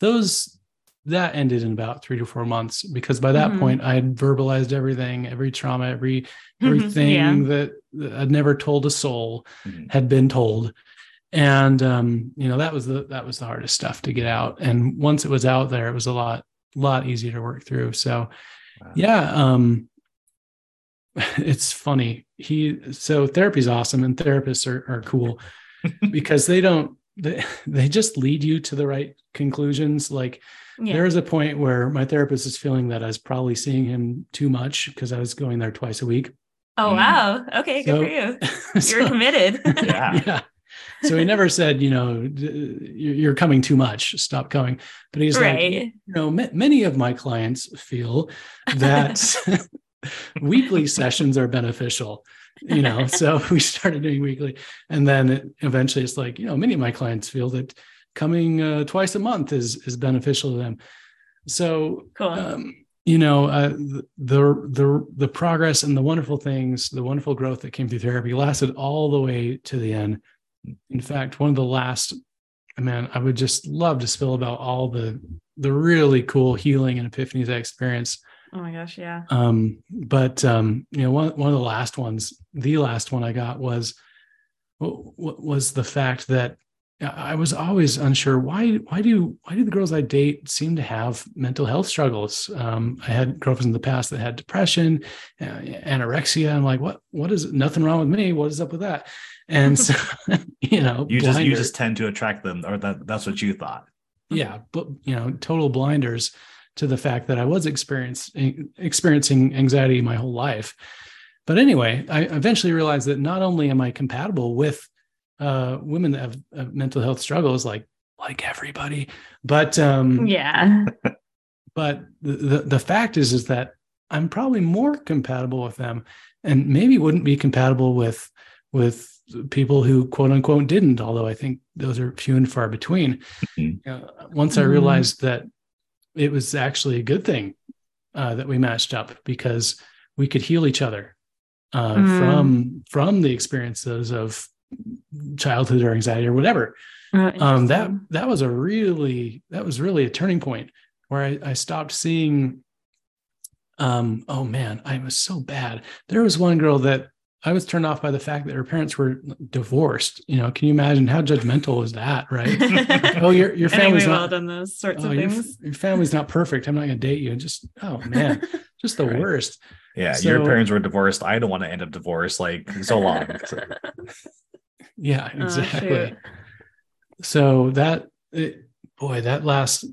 those that ended in about three to four months because by that Mhm. point i had verbalized everything every trauma every everything yeah. that, that i'd never told a soul Mhm. had been told and um you know that was the that was the hardest stuff to get out and once it was out there it was a lot lot easier to work through so Wow. yeah um it's funny he so therapy's awesome and therapists are, are cool because they don't they, they just lead you to the right conclusions like Yeah. there was a point where my therapist is feeling that i was probably seeing him too much because i was going there twice a week oh Mm. wow. Okay. Good for you. So- You're committed. Yeah. yeah. So he never said, you know, you're coming too much. Stop coming. But he's like, you know, ma- many of my clients feel that weekly sessions are beneficial. You know, so we started doing weekly, and then it, eventually it's like, you know, many of my clients feel that coming uh, twice a month is is beneficial to them. So Cool. um, you know uh, the the the progress and the wonderful things the wonderful growth that came through therapy lasted all the way to the end in fact one of the last man i would just love to spill about all the the really cool healing and epiphanies i experienced oh my gosh. Yeah. um but um you know one, one of the last ones the last one i got was w- w- was the fact that I was always unsure why why do why do the girls I date seem to have mental health struggles? Um, I had girlfriends in the past that had depression, uh, anorexia. I'm like, what what is nothing wrong with me? What is up with that? And so, you know, you just you just tend to attract them, or that that's what you thought. Yeah, but you know, total blinders to the fact that I was experiencing experiencing anxiety my whole life. But anyway, I eventually realized that not only am I compatible with uh, women that have, have, mental health struggles, like like everybody, but um, yeah. but the, the the fact is is that I'm probably more compatible with them, and maybe wouldn't be compatible with with people who quote unquote didn't. Although I think those are few and far between. Mm-hmm. Uh, once mm-hmm. I realized that it was actually a good thing uh, that we matched up because we could heal each other uh, mm. from from the experiences of childhood or anxiety or whatever. Uh, um, that that was a really that was really a turning point where I, I stopped seeing. Um, oh man, I was so bad. There was one girl that I was turned off by the fact that her parents were divorced. You know, can you imagine how judgmental is that, right? oh, your your family's anyway, not done those sorts oh, of things. Your, your, family's not perfect. I'm not going to date you. And just oh man, just the right. worst. Yeah, so, your parents were divorced. I don't want to end up divorced like so long. So. yeah, oh, exactly. Oh, so that it, boy, that last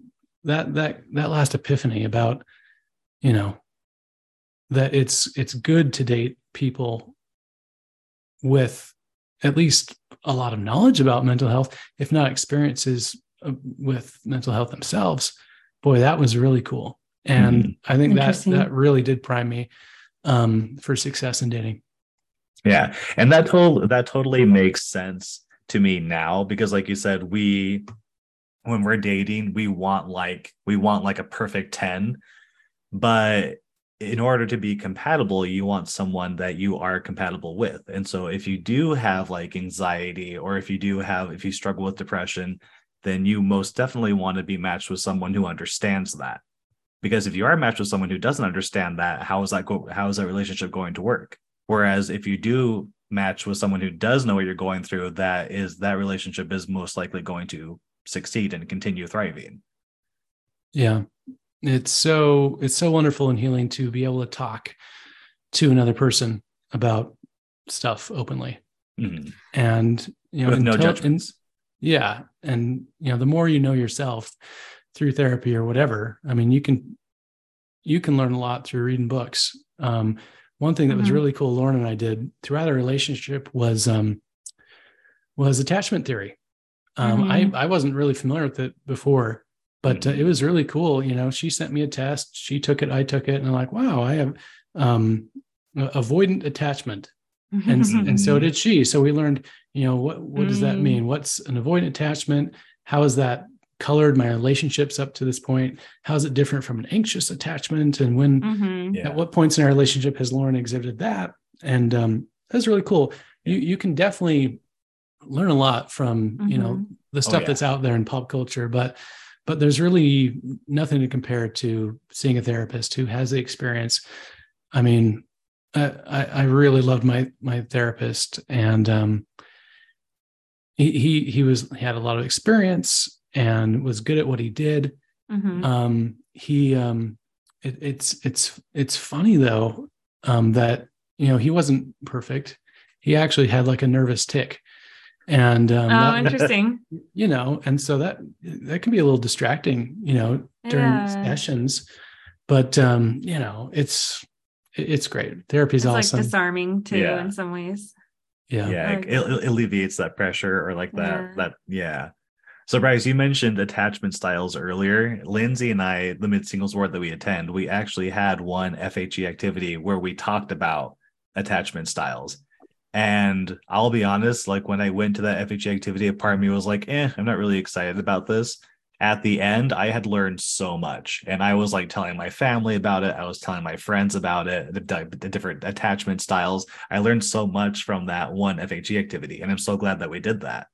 that that that last epiphany about you know that it's it's good to date people with at least a lot of knowledge about mental health, if not experiences uh, with mental health themselves. Boy, that was really cool. And mm I think that that really did prime me um, for success in dating. Yeah, and that total that totally makes sense to me now because, like you said, we when we're dating, we want like we want like a perfect ten, but in order to be compatible, you want someone that you are compatible with. And so if you do have like anxiety or if you do have if you struggle with depression, then you most definitely want to be matched with someone who understands that. Because if you are matched with someone who doesn't understand that, how is that go how is that relationship going to work? Whereas if you do match with someone who does know what you're going through, that is that relationship is most likely going to succeed and continue thriving. Yeah it's so it's so wonderful and healing to be able to talk to another person about stuff openly mm-hmm. and you know with no judgments and, yeah and you know the more you know yourself through therapy or whatever i mean you can you can learn a lot through reading books um, one thing that mm-hmm. was really cool lauren and i did throughout our relationship was um, was attachment theory um, mm-hmm. i i wasn't really familiar with it before but uh, it was really cool. You know, she sent me a test. She took it. I took it, and I'm like, wow, I have um, avoidant attachment, and and so did she. So we learned, you know, what what does that mean? Mm. What's an avoidant attachment? How has that colored my relationships up to this point? How is it different from an anxious attachment? And when, mm-hmm. yeah. at what points in our relationship has Lauren exhibited that? And um, that's really cool. You you can definitely learn a lot from mm-hmm. you know mm-hmm. the stuff oh, yeah. that's out there in pop culture, but but there's really nothing to compare to seeing a therapist who has the experience. I mean, I, I really loved my my therapist, and um, he, he he was he had a lot of experience and was good at what he did. Mm-hmm. Um, he um, it, it's it's it's funny though um, that you know he wasn't perfect. He actually had like a nervous tic, and um, oh that, interesting. you know and so that that can be a little distracting you know during yeah. sessions. But um you know it's it's great. Therapy's it's awesome. like disarming too yeah. in some ways. Yeah. Yeah it, it, alleviates that pressure or like that yeah. that yeah. So bryce you mentioned attachment styles earlier. Lindsay and i the mid singles ward that we attend we actually had one fhe activity where we talked about attachment styles and I'll be honest, like when I went to that FHE activity, a part of me was like, eh, I'm not really excited about this. At the end, I had learned so much. And I was like telling my family about it. I was telling my friends about it, the, the different attachment styles. I learned so much from that one FHE activity. And I'm so glad that we did that.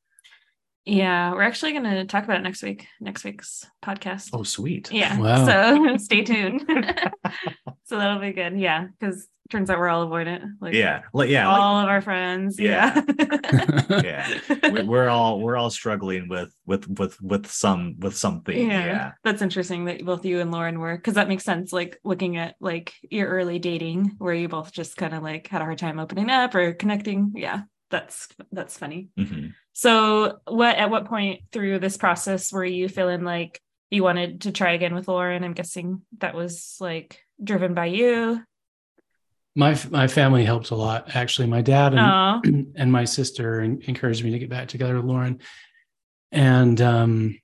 Yeah, we're actually going to talk about it next week, next week's podcast. Oh, sweet. Yeah. Wow. So stay tuned. so that'll be good. Yeah. Because turns out we're all avoidant. Like yeah, like yeah, like, all of our friends. Yeah. Yeah. yeah. We- we're all we're all struggling with with with with some with something. yeah. Yeah. That's interesting that both you and Lauren were because that makes sense. Like looking at like your early dating where you both just kind of like had a hard time opening up or connecting. Yeah. That's that's funny. Mhm. So what at what point through this process were you feeling like you wanted to try again with Lauren? I'm guessing that was like driven by you. My my family helped a lot actually my dad and Oh, and my sister encouraged me to get back together with Lauren. And um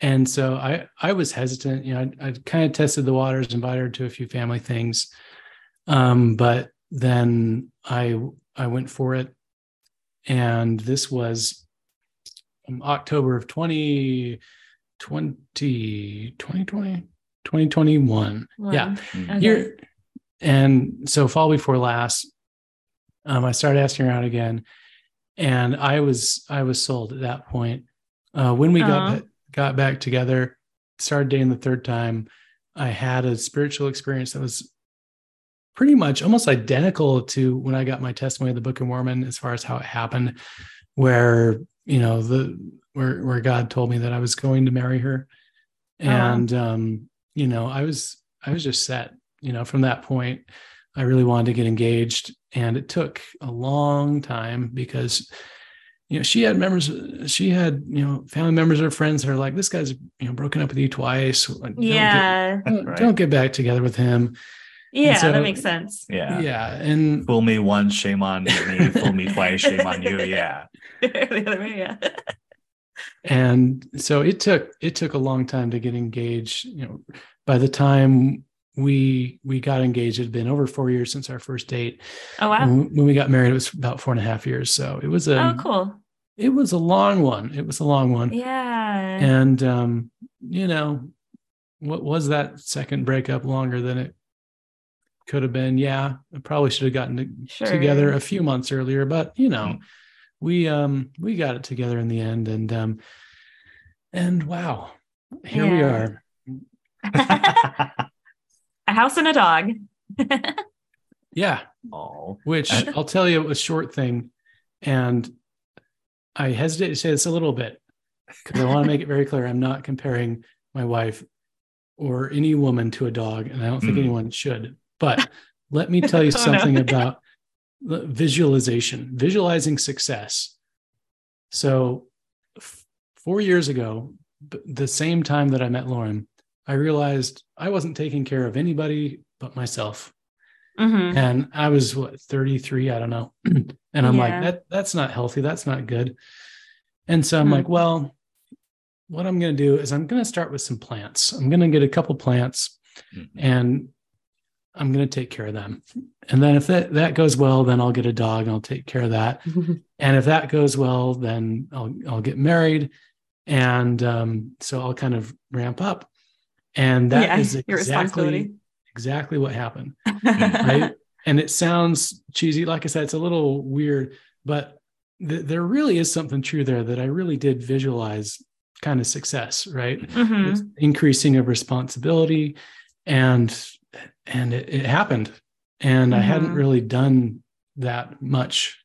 and so I I was hesitant, you know, I, I kind of tested the waters, invited her to a few family things. Um, but then I I went for it. And this was October of 2020, 2020, 2021. Yeah Lauren. Mhm. Okay. year and so fall before last um, i started asking her out again and i was i was sold at that point. Uh, when we Aw. got got back together started dating the third time i had a spiritual experience that was pretty much almost identical to when i got my testimony of the book of mormon as far as how it happened where you know the where where god told me that i was going to marry her. And um you know i was i was just set you know from that point i really wanted to get engaged and it took a long time because you know she had members she had you know family members or friends that are like this guy's you know broken up with you twice Don't get- yeah. don't, Right. don't get back together with him Yeah, so- that makes sense. Yeah. yeah, and Fool me once, shame on me. Fool me twice, shame on you. Yeah. the other way, yeah. and so it took it took a long time to get engaged you know by the time we we got engaged it had been over four years since our first date Oh wow. when, when we got married it was about four and a half years so it was a oh cool. it was a long one it was a long one Yeah. and um you know what was that second breakup longer than it could have been yeah i probably should have gotten to, Sure. together a few months earlier but you know Mm. we um we got it together in the end and um and wow here we are a house and a dog. yeah oh. which i'll tell you a short thing and i hesitate to say this a little bit because i want to make it very clear i'm not comparing my wife or any woman to a dog and i don't think Mm. anyone should but let me tell you Oh, no. something about visualization visualizing success so f- four years ago b- the same time that i met lauren i realized i wasn't taking care of anybody but myself Mhm. and I was what 33, I don't know. and I'm like, that that's not healthy. That's not good. And so I'm Hmm. like, well, what I'm going to do is I'm going to start with some plants. I'm going to get a couple plants Mhm. and I'm going to take care of them. And then if that that goes well, then I'll get a dog and I'll take care of that. And if that goes well, then I'll I'll get married. And um, so I'll kind of ramp up. And that Yeah, is exactly exactly what happened Mm-hmm. right? and it sounds cheesy. Like I said, it's a little weird, but th- there really is something true there that I really did visualize kind of success, right? Mhm. Increasing of responsibility, and and it, it happened. And I hadn't Mhm. really done that much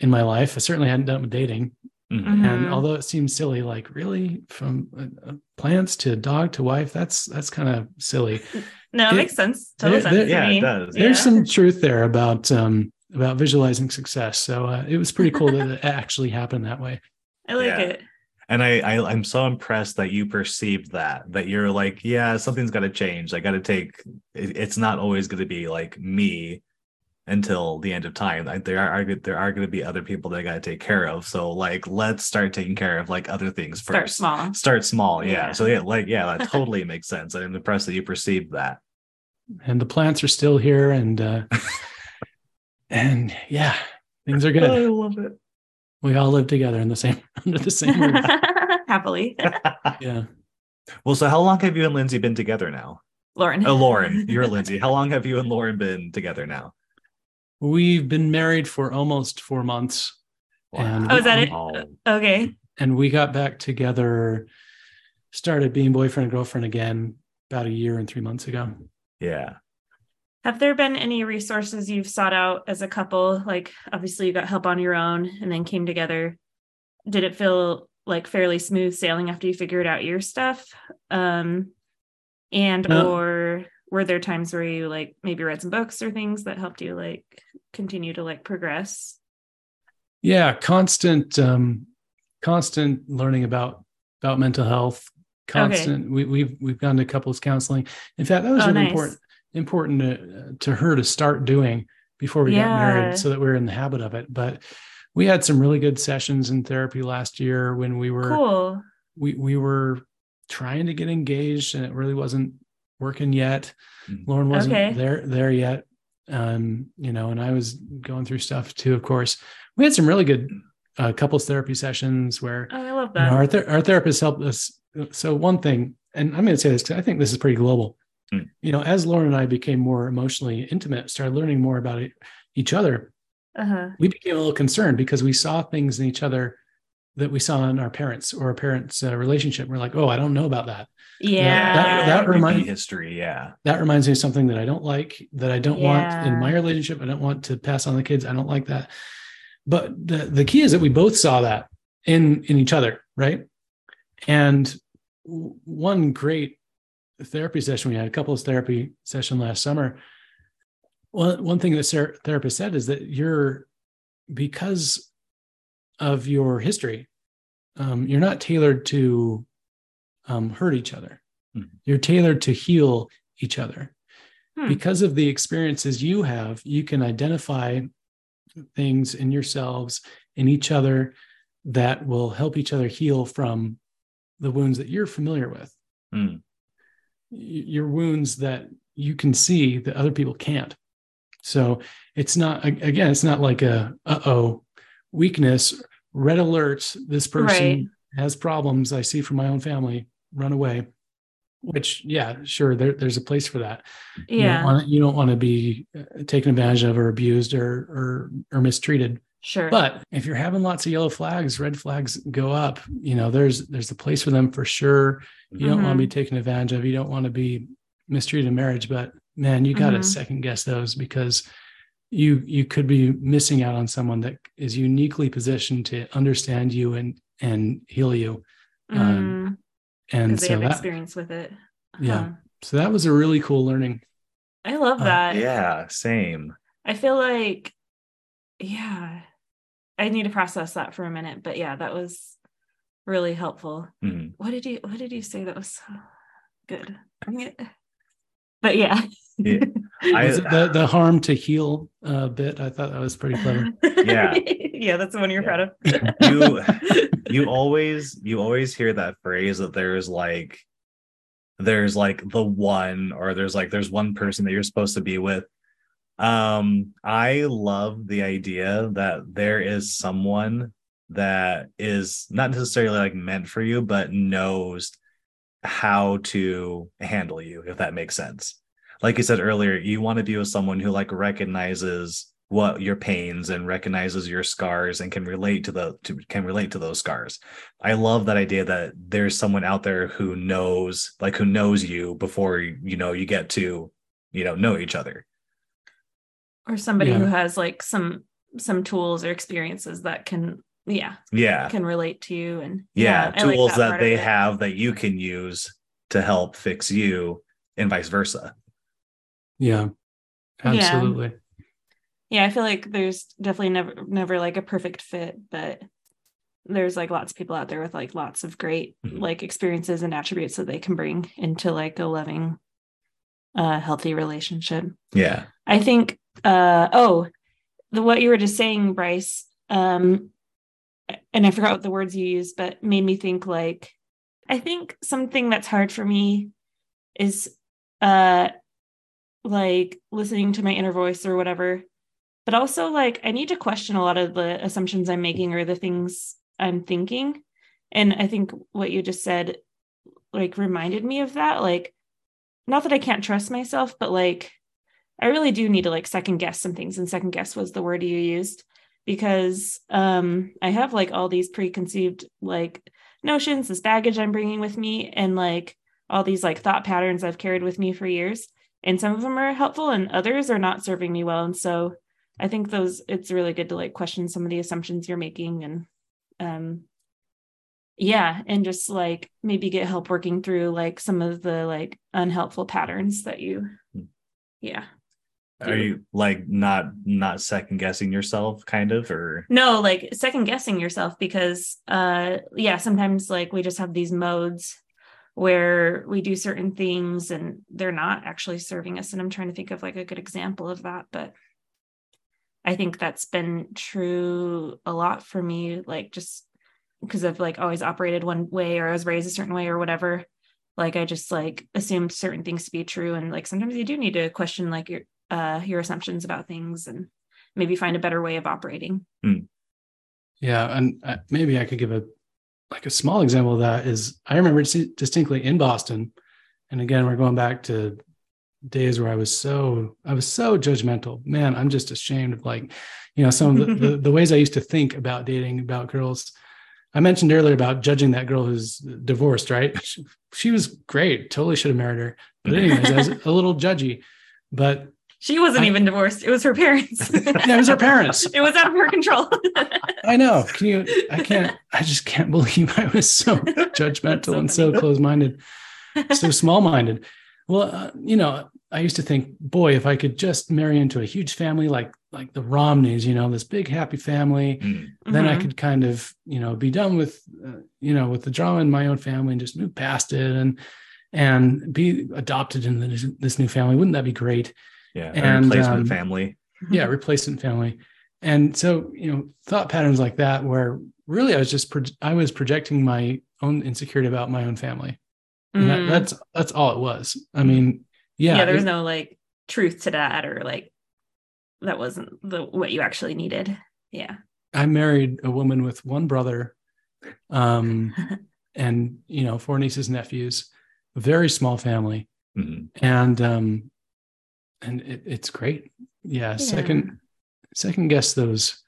in my life. I certainly hadn't done it with dating. Mhm. And although it seems silly, like really from uh, uh, plants to dog to wife, that's that's kind of silly. No, it It- makes sense. Total there- sense. there- to Yeah, me. it does. there's Yeah. some truth there about um about visualizing success so uh, it was pretty cool that it actually happened that way I like Yeah. it. And I, I I'm so impressed that you perceived that that you're like yeah something's got to change I got to take it, it's not always going to be like me until the end of time. Like there are there are going to be other people that I got to take care of. So like let's start taking care of like other things first. Start small. start small yeah, Yeah. so yeah like yeah that totally makes sense. I'm impressed that you perceived that. And the plants are still here and uh and yeah things are good. I love it. We all live together in the same under the same roof. Happily. yeah. Well so how long have you and Lindsay been together now? Lauren. oh Lauren. You're Lindsay. How long have you and Lauren been together now we've been married for almost four months And- Oh, is that it? Wow. Okay. and we got back together started being boyfriend and girlfriend again about a year and three months ago Yeah. Have there been any resources you've sought out as a couple? Like, obviously, you got help on your own and then came together. Did it feel like fairly smooth sailing after you figured out your stuff? Um, and No. or were there times where you like maybe read some books or things that helped you like continue to like progress? Yeah, constant, um, constant learning about about mental health. Constant. We, we've we've gone to couples counseling. In fact, that was Oh, really nice. important important to, to her to start doing before we got married, so that we are in the habit of it. But we had some really good sessions in therapy last year when we were Cool. we we were trying to get engaged and it really wasn't working yet. Mhm. Lauren wasn't Okay. there there yet. Um, you know, and I was going through stuff too, of course. We had some really good uh, couples therapy sessions where Oh, I love you know, that. our ther- our therapists helped us. So one thing, and I'm going to say this because I think this is pretty global. Hmm. You know, as Lauren and I became more emotionally intimate, started learning more about it, each other, uh-huh. we became a little concerned because we saw things in each other that we saw in our parents or our parents' uh, relationship. We're like, oh, I don't know about that. Yeah. that- that Repeat remind- history. Yeah. That reminds me of something that I don't like, that I don't want in my relationship. I don't want to pass on the kids. I don't like that. But the, the key is that we both saw that in in each other, right? And one great therapy session we had, a couples therapy session last summer. One one thing that ther- therapist said is that you're because of your history, um, you're not tailored to um, hurt each other. Mhm. You're tailored to heal each other. Hmm. Because of the experiences you have, you can identify things in yourselves, in each other, that will help each other heal from the wounds that you're familiar with. Mm. Your wounds that you can see that other people can't. So it's not again, it's not like a uh oh weakness, red alert. This person Right. has problems. I see from my own family. Run away. Which, yeah, sure, there, there's a place for that. You don't Yeah. want you don't want to be uh, taken advantage of or abused or or or mistreated. Sure. But if you're having lots of yellow flags, red flags go up. You know, there's there's a place for them for sure. You don't want to be taken advantage of. You don't want to be mistreated in marriage. But man, you got to Mhm. second guess those because you you could be missing out on someone that is uniquely positioned to understand you and and heal you. Mm, um, And 'cause they so have that experience with it. Yeah. Huh. so that was a really cool learning. I love Uh, that. Yeah. Same. I feel like, yeah, I need to process that for a minute. But yeah, that was really helpful. Mhm. What did you What did you say that was so good? Bring it. But yeah, Yeah. I- the the harm to heal uh, bit? I thought that was pretty clever. Yeah. yeah, that's the one you're Yeah. proud of. You- you always you always hear that phrase that there's like there's like the one or there's like there's one person that you're supposed to be with um i love the idea that there is someone that is not necessarily like meant for you but knows how to handle you if that makes sense like you said earlier you want to be with someone who like recognizes what your pains and recognizes your scars and can relate to the to can relate to those scars. I love that idea that there's someone out there who knows like who knows you before you know you get to you know know each other. Or somebody Yeah. who has like some some tools or experiences that can yeah yeah. can relate to you and yeah, I like tools that, they have that you can use to help fix you and vice versa Yeah, Yeah. absolutely. yeah i feel like there's definitely never never like a perfect fit but there's like lots of people out there with like lots of great Mhm. like experiences and attributes that they can bring into like a loving uh healthy relationship yeah i think uh oh the what you were just saying bryce um and i forgot what the words you used but made me think like i think something that's hard for me is uh like listening to my inner voice or whatever. But also like i need to question a lot of the assumptions i'm making or the things i'm thinking. And i think what you just said like reminded me of that. Like not that i can't trust myself but like i really do need to like second guess some things. And second guess was the word you used because um i have like all these preconceived like notions this baggage i'm bringing with me and like all these like thought patterns i've carried with me for years and some of them are helpful and others are not serving me well and so i think those it's really good to like question some of the assumptions you're making and um yeah and just like maybe get help working through like some of the like unhelpful patterns that you Hmm. yeah Are you like not not second guessing yourself, kind of, or no like second guessing yourself because uh yeah sometimes like we just have these modes where we do certain things and they're not actually serving us. And i'm trying to think of like a good example of that but i think that's been true a lot for me like just because i've like always operated one way or i was raised a certain way or whatever. Like i just like assumed certain things to be true. And like sometimes you do need to question like your uh your assumptions about things and maybe find a better way of operating. Yeah, and uh, maybe I could give a like a small example of that is I remember distinctly in Boston, and again we're going back to days where I was so I was so judgmental. Man, I'm just ashamed of like, you know, some of the, the, the ways I used to think about dating about girls. I mentioned earlier about judging that girl who's divorced, right? She, she was great, totally should have married her. But anyways, I was a little judgy. But she wasn't I- even divorced it was her parents yeah, it was her parents. it was out of her control I know. Can you? I can't. I just can't believe I was so judgmental So and so funny. close-minded, so small-minded. Well, uh, you know, I used to think, boy, if I could just marry into a huge family like like the Romneys, you know, this big happy family, Mm, then I Mhm. could kind of, you know, be done with, uh, you know, with the drama in my own family and just move past it and and be adopted into this, this new family. Wouldn't that be great? Yeah, And, replacement um, family. yeah replacement family and so you know thought patterns like that where really i was just pro- i was projecting my own insecurity about my own family and that, Mm. that's that's all it was i mean yeah, yeah, there's it- no like truth to that or like that wasn't the what you actually needed yeah i married a woman with one brother um and you know four nieces and nephews very small family Mhm. and um and it, it's great. Yeah, second second guess those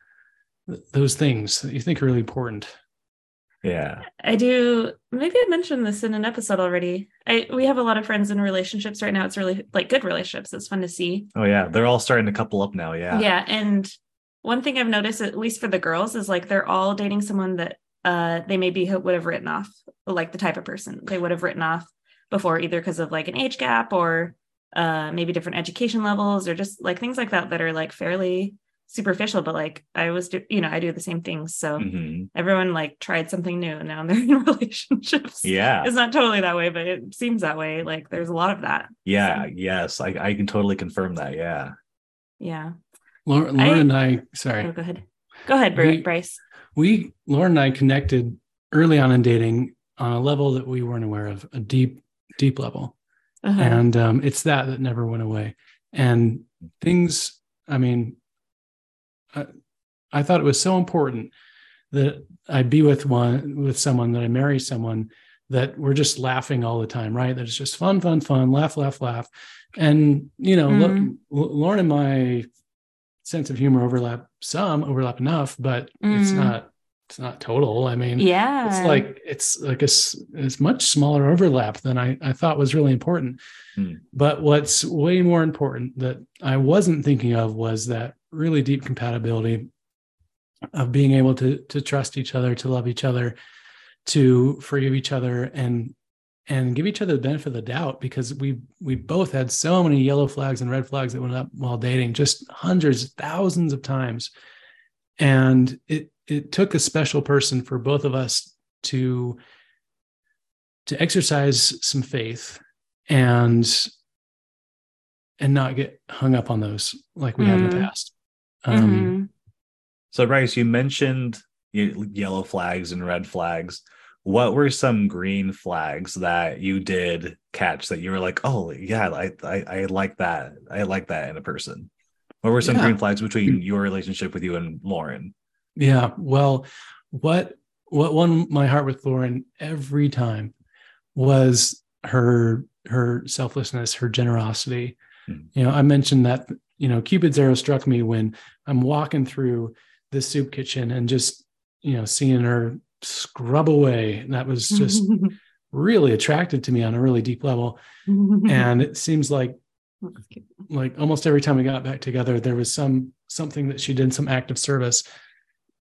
those things that you think are really important. Yeah, i do. Maybe i mentioned this in an episode already. I we have a lot of friends in relationships right now. It's really like good relationships. It's fun to see. Oh yeah, they're all starting to couple up now. Yeah, yeah and one thing i've noticed at least for the girls is like they're all dating someone that uh they maybe would have written off like the type of person they would have written off before either because of like an age gap or uh maybe different education levels or just like things like that that are like fairly superficial but like i was do you know i do the same things. So Mhm. everyone like tried something new and now they're in relationships. Yeah, it's not totally that way but it seems that way. Like there's a lot of that. Yeah, yes. I I can totally confirm that. Yeah. yeah. Lauren, I- and i sorry. Oh, go ahead. Go ahead Bru- We- bryce. we lauren and i connected early on in dating on a level that we weren't aware of a deep deep level Uh-huh. and um, it's that that never went away and things i mean I, I thought it was so important that i be with one with someone that i marry someone that we're just laughing all the time right that it's just fun fun fun laugh laugh laugh and you know Mhm. lauren and my sense of humor overlap some overlap enough but it's Mm. not it's not total i mean yeah it's like it's like a s- it's much smaller overlap than I, I thought was really important. Hmm. But what's way more important that I wasn't thinking of was that really deep compatibility of being able to to trust each other, to love each other, to forgive each other, and and give each other the benefit of the doubt because we we both had so many yellow flags and red flags that went up while dating, just hundreds, thousands of times, and it it took a special person for both of us to to exercise some faith and and not get hung up on those like we had in the Mhm. past um Mhm. So Bryce, you mentioned yellow flags and red flags. What were some green flags that you did catch that you were like, oh yeah, I I, I like that. I like that in a person. What were some Yeah. green flags between your relationship with you and Lauren? yeah well what what won my heart with lauren every time was her her selflessness her generosity Hmm. you know i mentioned that you know cupid's arrow struck me when i'm walking through the soup kitchen and just you know seeing her scrub away and that was just really attracted to me on a really deep level and it seems like like almost every time we got back together, there was some something that she did, some act of service.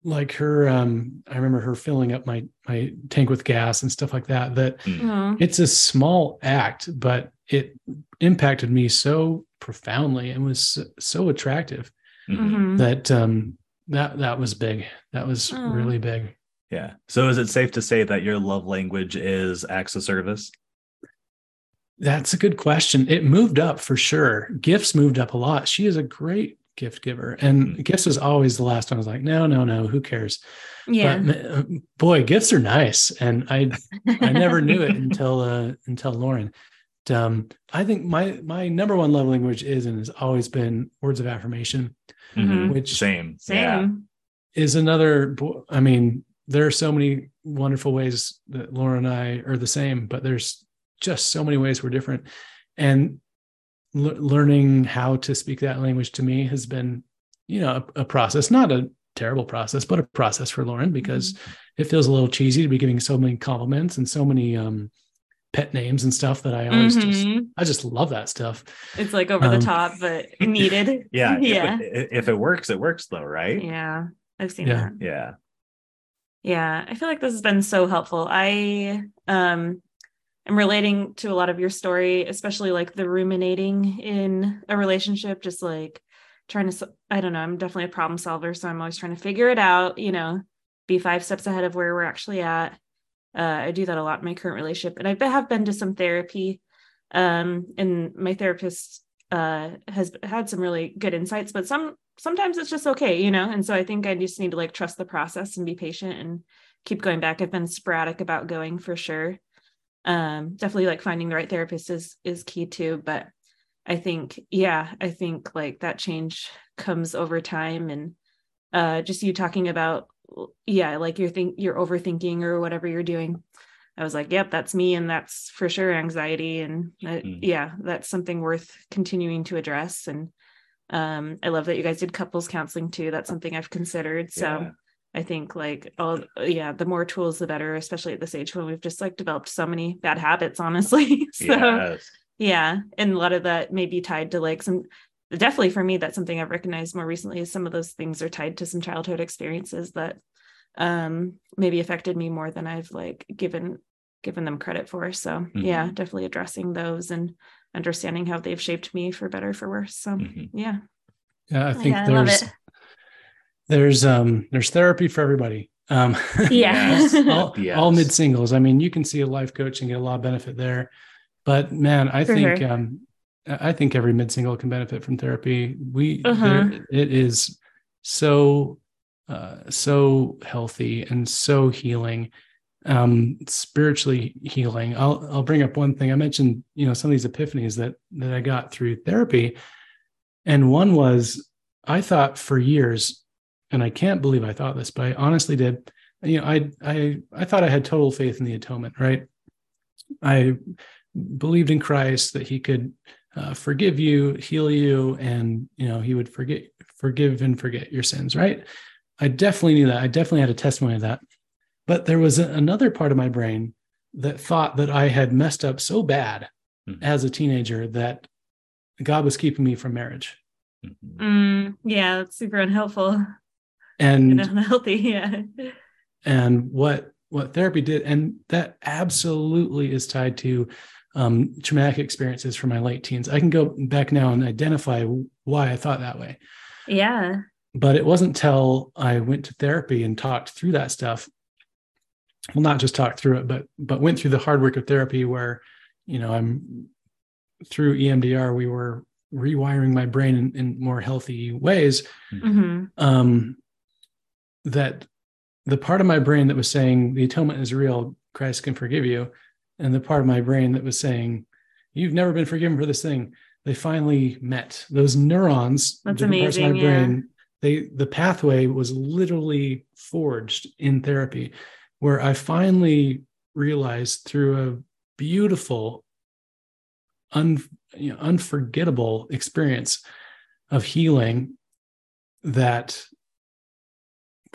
Like her, um, I remember her filling up my my tank with gas and stuff like that. That Aw. it's a small act, but it impacted me so profoundly and was so, so attractive Mhm. Mhm. that um that that was big. That was Aw. really big. Yeah. So is it safe to say that your love language is acts of service? That's a good question. It moved up for sure. Gifts moved up a lot. She is a great gift giver, and Mm. gifts was always the last one. I was like, no, no, no. Who cares? Yeah. But uh, boy, gifts are nice, and I I never knew it until uh, until Lauren. Um, I think my my number one love language is and has always been words of affirmation, Mhm. which Same. Same. Yeah. is another. I mean, there are so many wonderful ways that Laura and I are the same, but there's just so many ways we're different. And le- learning how to speak that language to me has been, you know, a, a process, not a terrible process, but a process for Lauren because it feels a little cheesy to be giving so many compliments and so many um, pet names and stuff that I always just, Mhm. I just love that stuff. It's like over the Um, top, but needed. Yeah. Yeah. If it, if it works, it works though, right? Yeah. I've seen Yeah. that. Yeah. Yeah, I feel like this has been so helpful. I um am relating to a lot of your story, especially like the ruminating in a relationship, just like trying to I don't know, I'm definitely a problem solver, so I'm always trying to figure it out, you know, be five steps ahead of where we're actually at. Uh, I do that a lot in my current relationship, and I have been to some therapy. Um, and my therapist uh has had some really good insights, but some sometimes it's just okay, you know. And so I think I just need to like trust the process and be patient and keep going back. I've been sporadic about going for sure. Um, definitely like finding the right therapist is is key too. But I think, yeah, I think like that change comes over time and uh just you talking about yeah, like you're think you're overthinking or whatever you're doing. I was like, yep, that's me, and that's for sure anxiety, and uh, Mm. yeah, that's something worth continuing to address. And um, I love that you guys did couples counseling too. That's something I've considered. So Yeah. I think like all yeah, the more tools the better, especially at this age when we've just like developed so many bad habits, honestly. so Yes. yeah, and a lot of that may be tied to like some definitely for me that's something I've recognized more recently is some of those things are tied to some childhood experiences that um maybe affected me more than I've like given given them credit for. So yeah, definitely addressing those and understanding how they've shaped me for better or for worse. So Mhm. yeah. Yeah, I think yeah, I love there's it. There's um there's therapy for everybody. Um Yeah. Yes. all, Yes. all mid singles. I mean, you can see a life coach and get a lot of benefit there. But man, I For think sure. um I I think every mid single can benefit from therapy. We Uh-huh. there, it is so uh so healthy and so healing um spiritually healing i'll i'll bring up one thing i mentioned you know some of these epiphanies that that i got through therapy and one was i thought for years and i can't believe i thought this but i honestly did. You know i i i thought i had total faith in the atonement right? I believed in christ that he could uh, forgive you heal you and you know he would forget forgive and forget your sins right? I definitely knew that. I definitely had a testimony of that. But there was a, another part of my brain that thought that i had messed up so bad Mhm. as a teenager that god was keeping me from marriage. Mhm. Mm, yeah, that's super unhelpful and and unhealthy. Yeah. and what what therapy did and that absolutely is tied to um, traumatic experiences from my late teens i can go back now and identify why i thought that way Yeah. but it wasn't till i went to therapy and talked through that stuff well not just talked through it but but went through the hard work of therapy where you know i'm through emdr we were rewiring my brain in, in more healthy ways hmm um, that the part of my brain that was saying the atonement is real, Christ can forgive you, and the part of my brain that was saying you've never been forgiven for this thing, they finally met. Those neurons, That's different parts of my yeah. brain, they the pathway was literally forged in therapy, where I finally realized through a beautiful, un, you know, unforgettable experience of healing that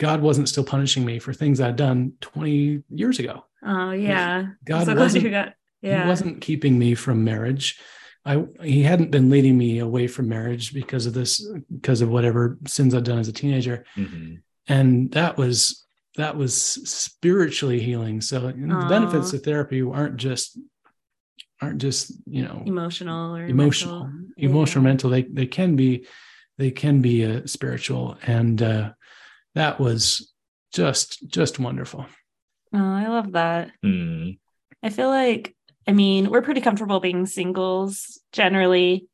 God wasn't still punishing me for things I'd done 20 years ago. Oh yeah. God so wasn't, got yeah. He wasn't keeping me from marriage. I he hadn't been leading me away from marriage because of this, because of whatever sins I'd done as a teenager, Mhm. and that was that was spiritually healing. So the benefits of therapy aren't just aren't just you know Emotional or emotional mental. emotional Yeah. mental they they can be they can be uh, spiritual and uh that was just just wonderful Oh, I love that. Mm. I feel like, I mean, we're pretty comfortable being singles generally.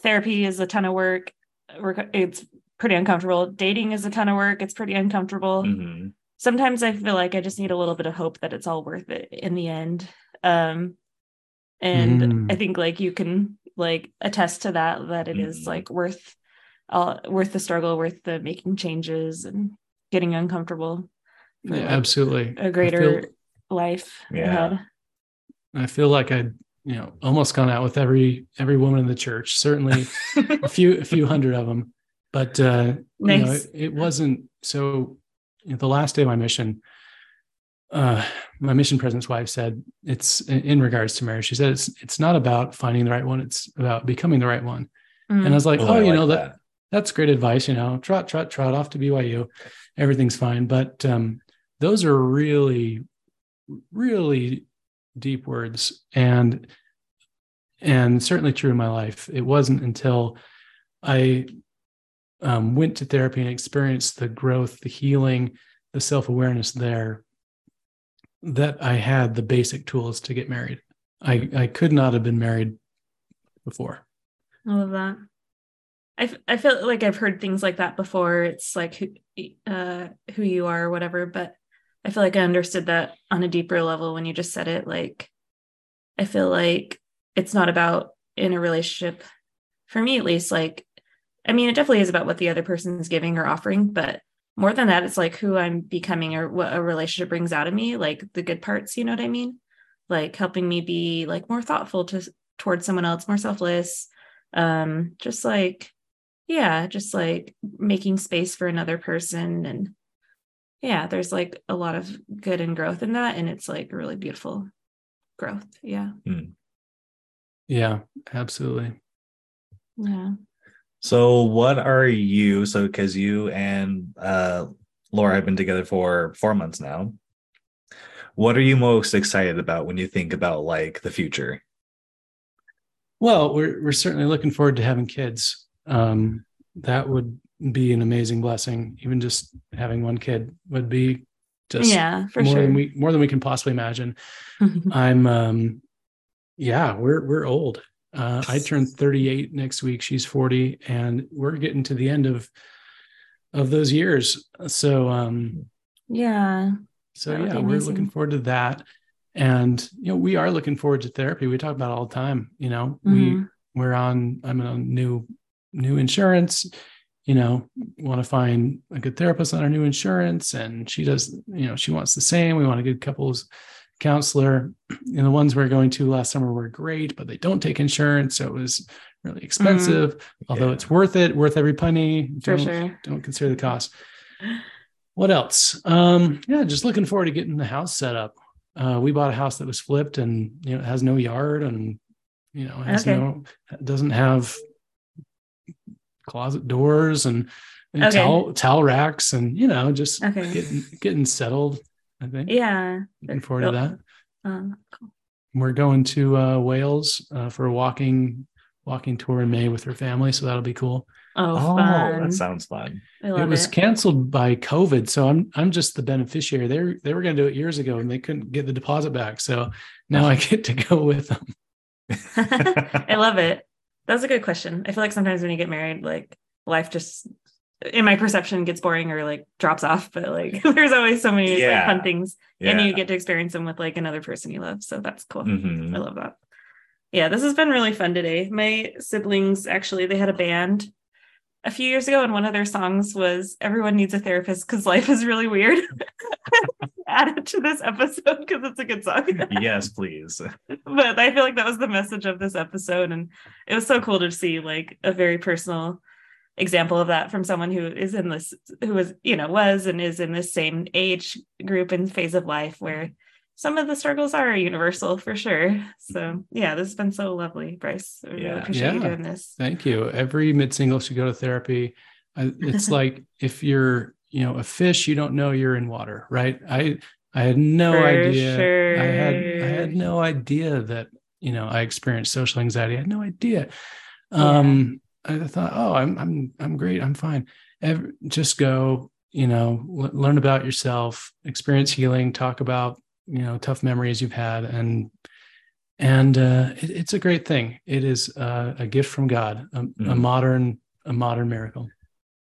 Therapy is a ton of work. We're, it's pretty uncomfortable. Dating is a ton of work. It's pretty uncomfortable. Mhm. Sometimes I feel like I just need a little bit of hope that it's all worth it in the end. Um, and Mm. I think like you can like attest to that that it is Mhm. like worth uh worth the struggle, worth the making changes and getting uncomfortable Yeah, like, absolutely A greater feel, life Yeah. ahead. I feel like i'd you know almost gone out with every every woman in the church certainly a few a few hundred of them but uh you know it, it wasn't so you know, the last day of my mission uh my mission president's wife said it's in, in regards to marriage she said it's it's not about finding the right one it's about becoming the right one Mm. and i was like Oh, oh, I you like know that. That's great advice you know trot trot trot off to byu everything's fine but um those are really really deep words and and certainly true in my life. It wasn't until i um, went to therapy and experienced the growth the healing the self-awareness there that i had the basic tools to get married. I i could not have been married before. I love that. I, I feel like I've heard things like that before. It's like who uh who you are or whatever, but I feel like I understood that on a deeper level when you just said it. Like I feel like it's not about in a relationship, for me at least, like I mean, it definitely is about what the other person is giving or offering, but more than that, it's like who I'm becoming or what a relationship brings out of me, like the good parts, you know what I mean? Like helping me be like more thoughtful to towards someone else, more selfless, um just like yeah just like making space for another person and yeah there's like a lot of good and growth in that and it's like really beautiful growth yeah yeah absolutely yeah So, what are you? So, because you and uh, Laura have been together for four months now, what are you most excited about when you think about like the future? Well, we're we're certainly looking forward to having kids. Um, that would be an amazing blessing. Even just having one kid would be just yeah for more sure than we more than we can possibly imagine. I'm um, yeah, we're we're old. Uh, I turn 38 next week. She's 40, and we're getting to the end of of those years. So um, yeah so yeah, we're looking forward to that. And you know, we are looking forward to therapy. We talk about it all the time. You know, we Mhm. we're on i'm on new new insurance you know want to find a good therapist on our new insurance and she does you know she wants the same. We want a good couples counselor. And the ones we're going to last summer were great but they don't take insurance so it was really expensive. Although Yeah. it's worth it worth every penny. Don't, sure. don't consider the cost. What else? Um yeah just looking forward to getting the house set up. Uh we bought a house that was flipped and you know it has no yard and you know has Okay. no doesn't have closet doors and, and Okay. towel towel racks and you know just Okay. getting getting settled i think yeah looking forward to that um, we're going to uh wales uh, for a walking walking tour in may with her family so that'll be cool oh, Oh, fun that sounds fun. I love it was canceled by COVID, so I'm I'm just the beneficiary. They were, they were going to do it years ago, and they couldn't get the deposit back. So now I get to go with them. I love it. That's a good question. I feel like sometimes when you get married, like life just, in my perception, gets boring or like drops off. But like, there's always so many like, fun things, Yeah. and you get to experience them with like another person you love. So that's cool. Mhm. I love that. Yeah, this has been really fun today. My siblings actually they had a band a few years ago, and one of their songs was "Everyone Needs a Therapist" because life is really weird. Added to this episode because it's a good song. yes, please. but I feel like that was the message of this episode. And it was so cool to see like a very personal example of that from someone who is in this, who was, you know, was and is in this same age group and phase of life where some of the struggles are universal for sure. So mm-hmm. yeah, this has been so lovely, Bryce. I really Yeah. appreciate you doing this. Thank you. Every mid single should go to therapy. It's like if you're, you know, a fish, you don't know you're in water, right? I I had no For idea. sure. I had I had no idea that you know I experienced social anxiety. I had no idea. Um, I thought, oh, I'm I'm I'm great. I'm fine. Ev- just go, you know, l- learn about yourself, experience healing, talk about you know tough memories you've had, and and uh, it, it's a great thing. It is uh, a gift from God, a, a Mhm. modern a modern miracle.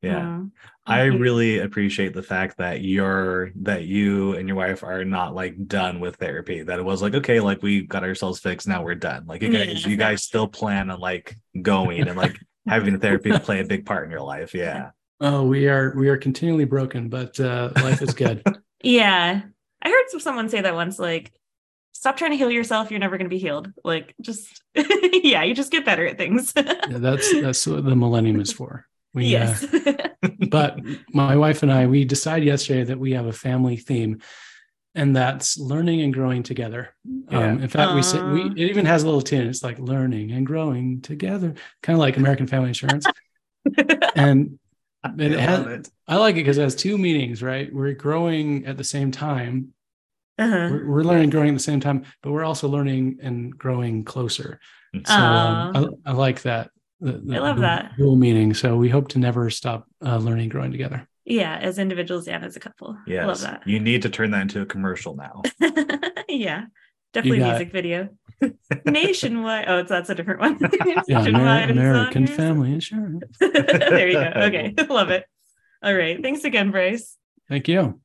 Yeah. I really appreciate the fact that you're that you and your wife are not like done with therapy. That it was like, okay, like we got ourselves fixed, now we're done. Like you guys, Yeah. you guys still plan on like going and like having therapy to play a big part in your life. Yeah. Oh, we are we are continually broken, but uh, life is good. Yeah. I heard someone say that once, like, stop trying to heal yourself. You're never going to be healed. Like, just, yeah, you just get better at things. Yeah, that's that's what the millennium is for. We, uh, yes. but my wife and I, we decided yesterday that we have a family theme, and that's learning and growing together. Um, in fact, we say we it even has a little tune. It's like learning and growing together, kind of like American Family Insurance. and it I has- it. I like it because it has two meanings, right? We're growing at the same time. uh-huh. We're, we're learning and growing at the same time, but we're also learning and growing closer. So um, I, I like that. The, the I love dual- that. dual meaning. So we hope to never stop uh, learning, growing together. Yeah, as individuals and as a couple. Yes. Love that. You need to turn that into a commercial now. yeah. Definitely got music video. Nationwide. Oh, it's that's a different one. Yeah, Amer- Nationwide American. Family Insurance. there you go. Okay. Love it. All right. Thanks again, Bryce. Thank you.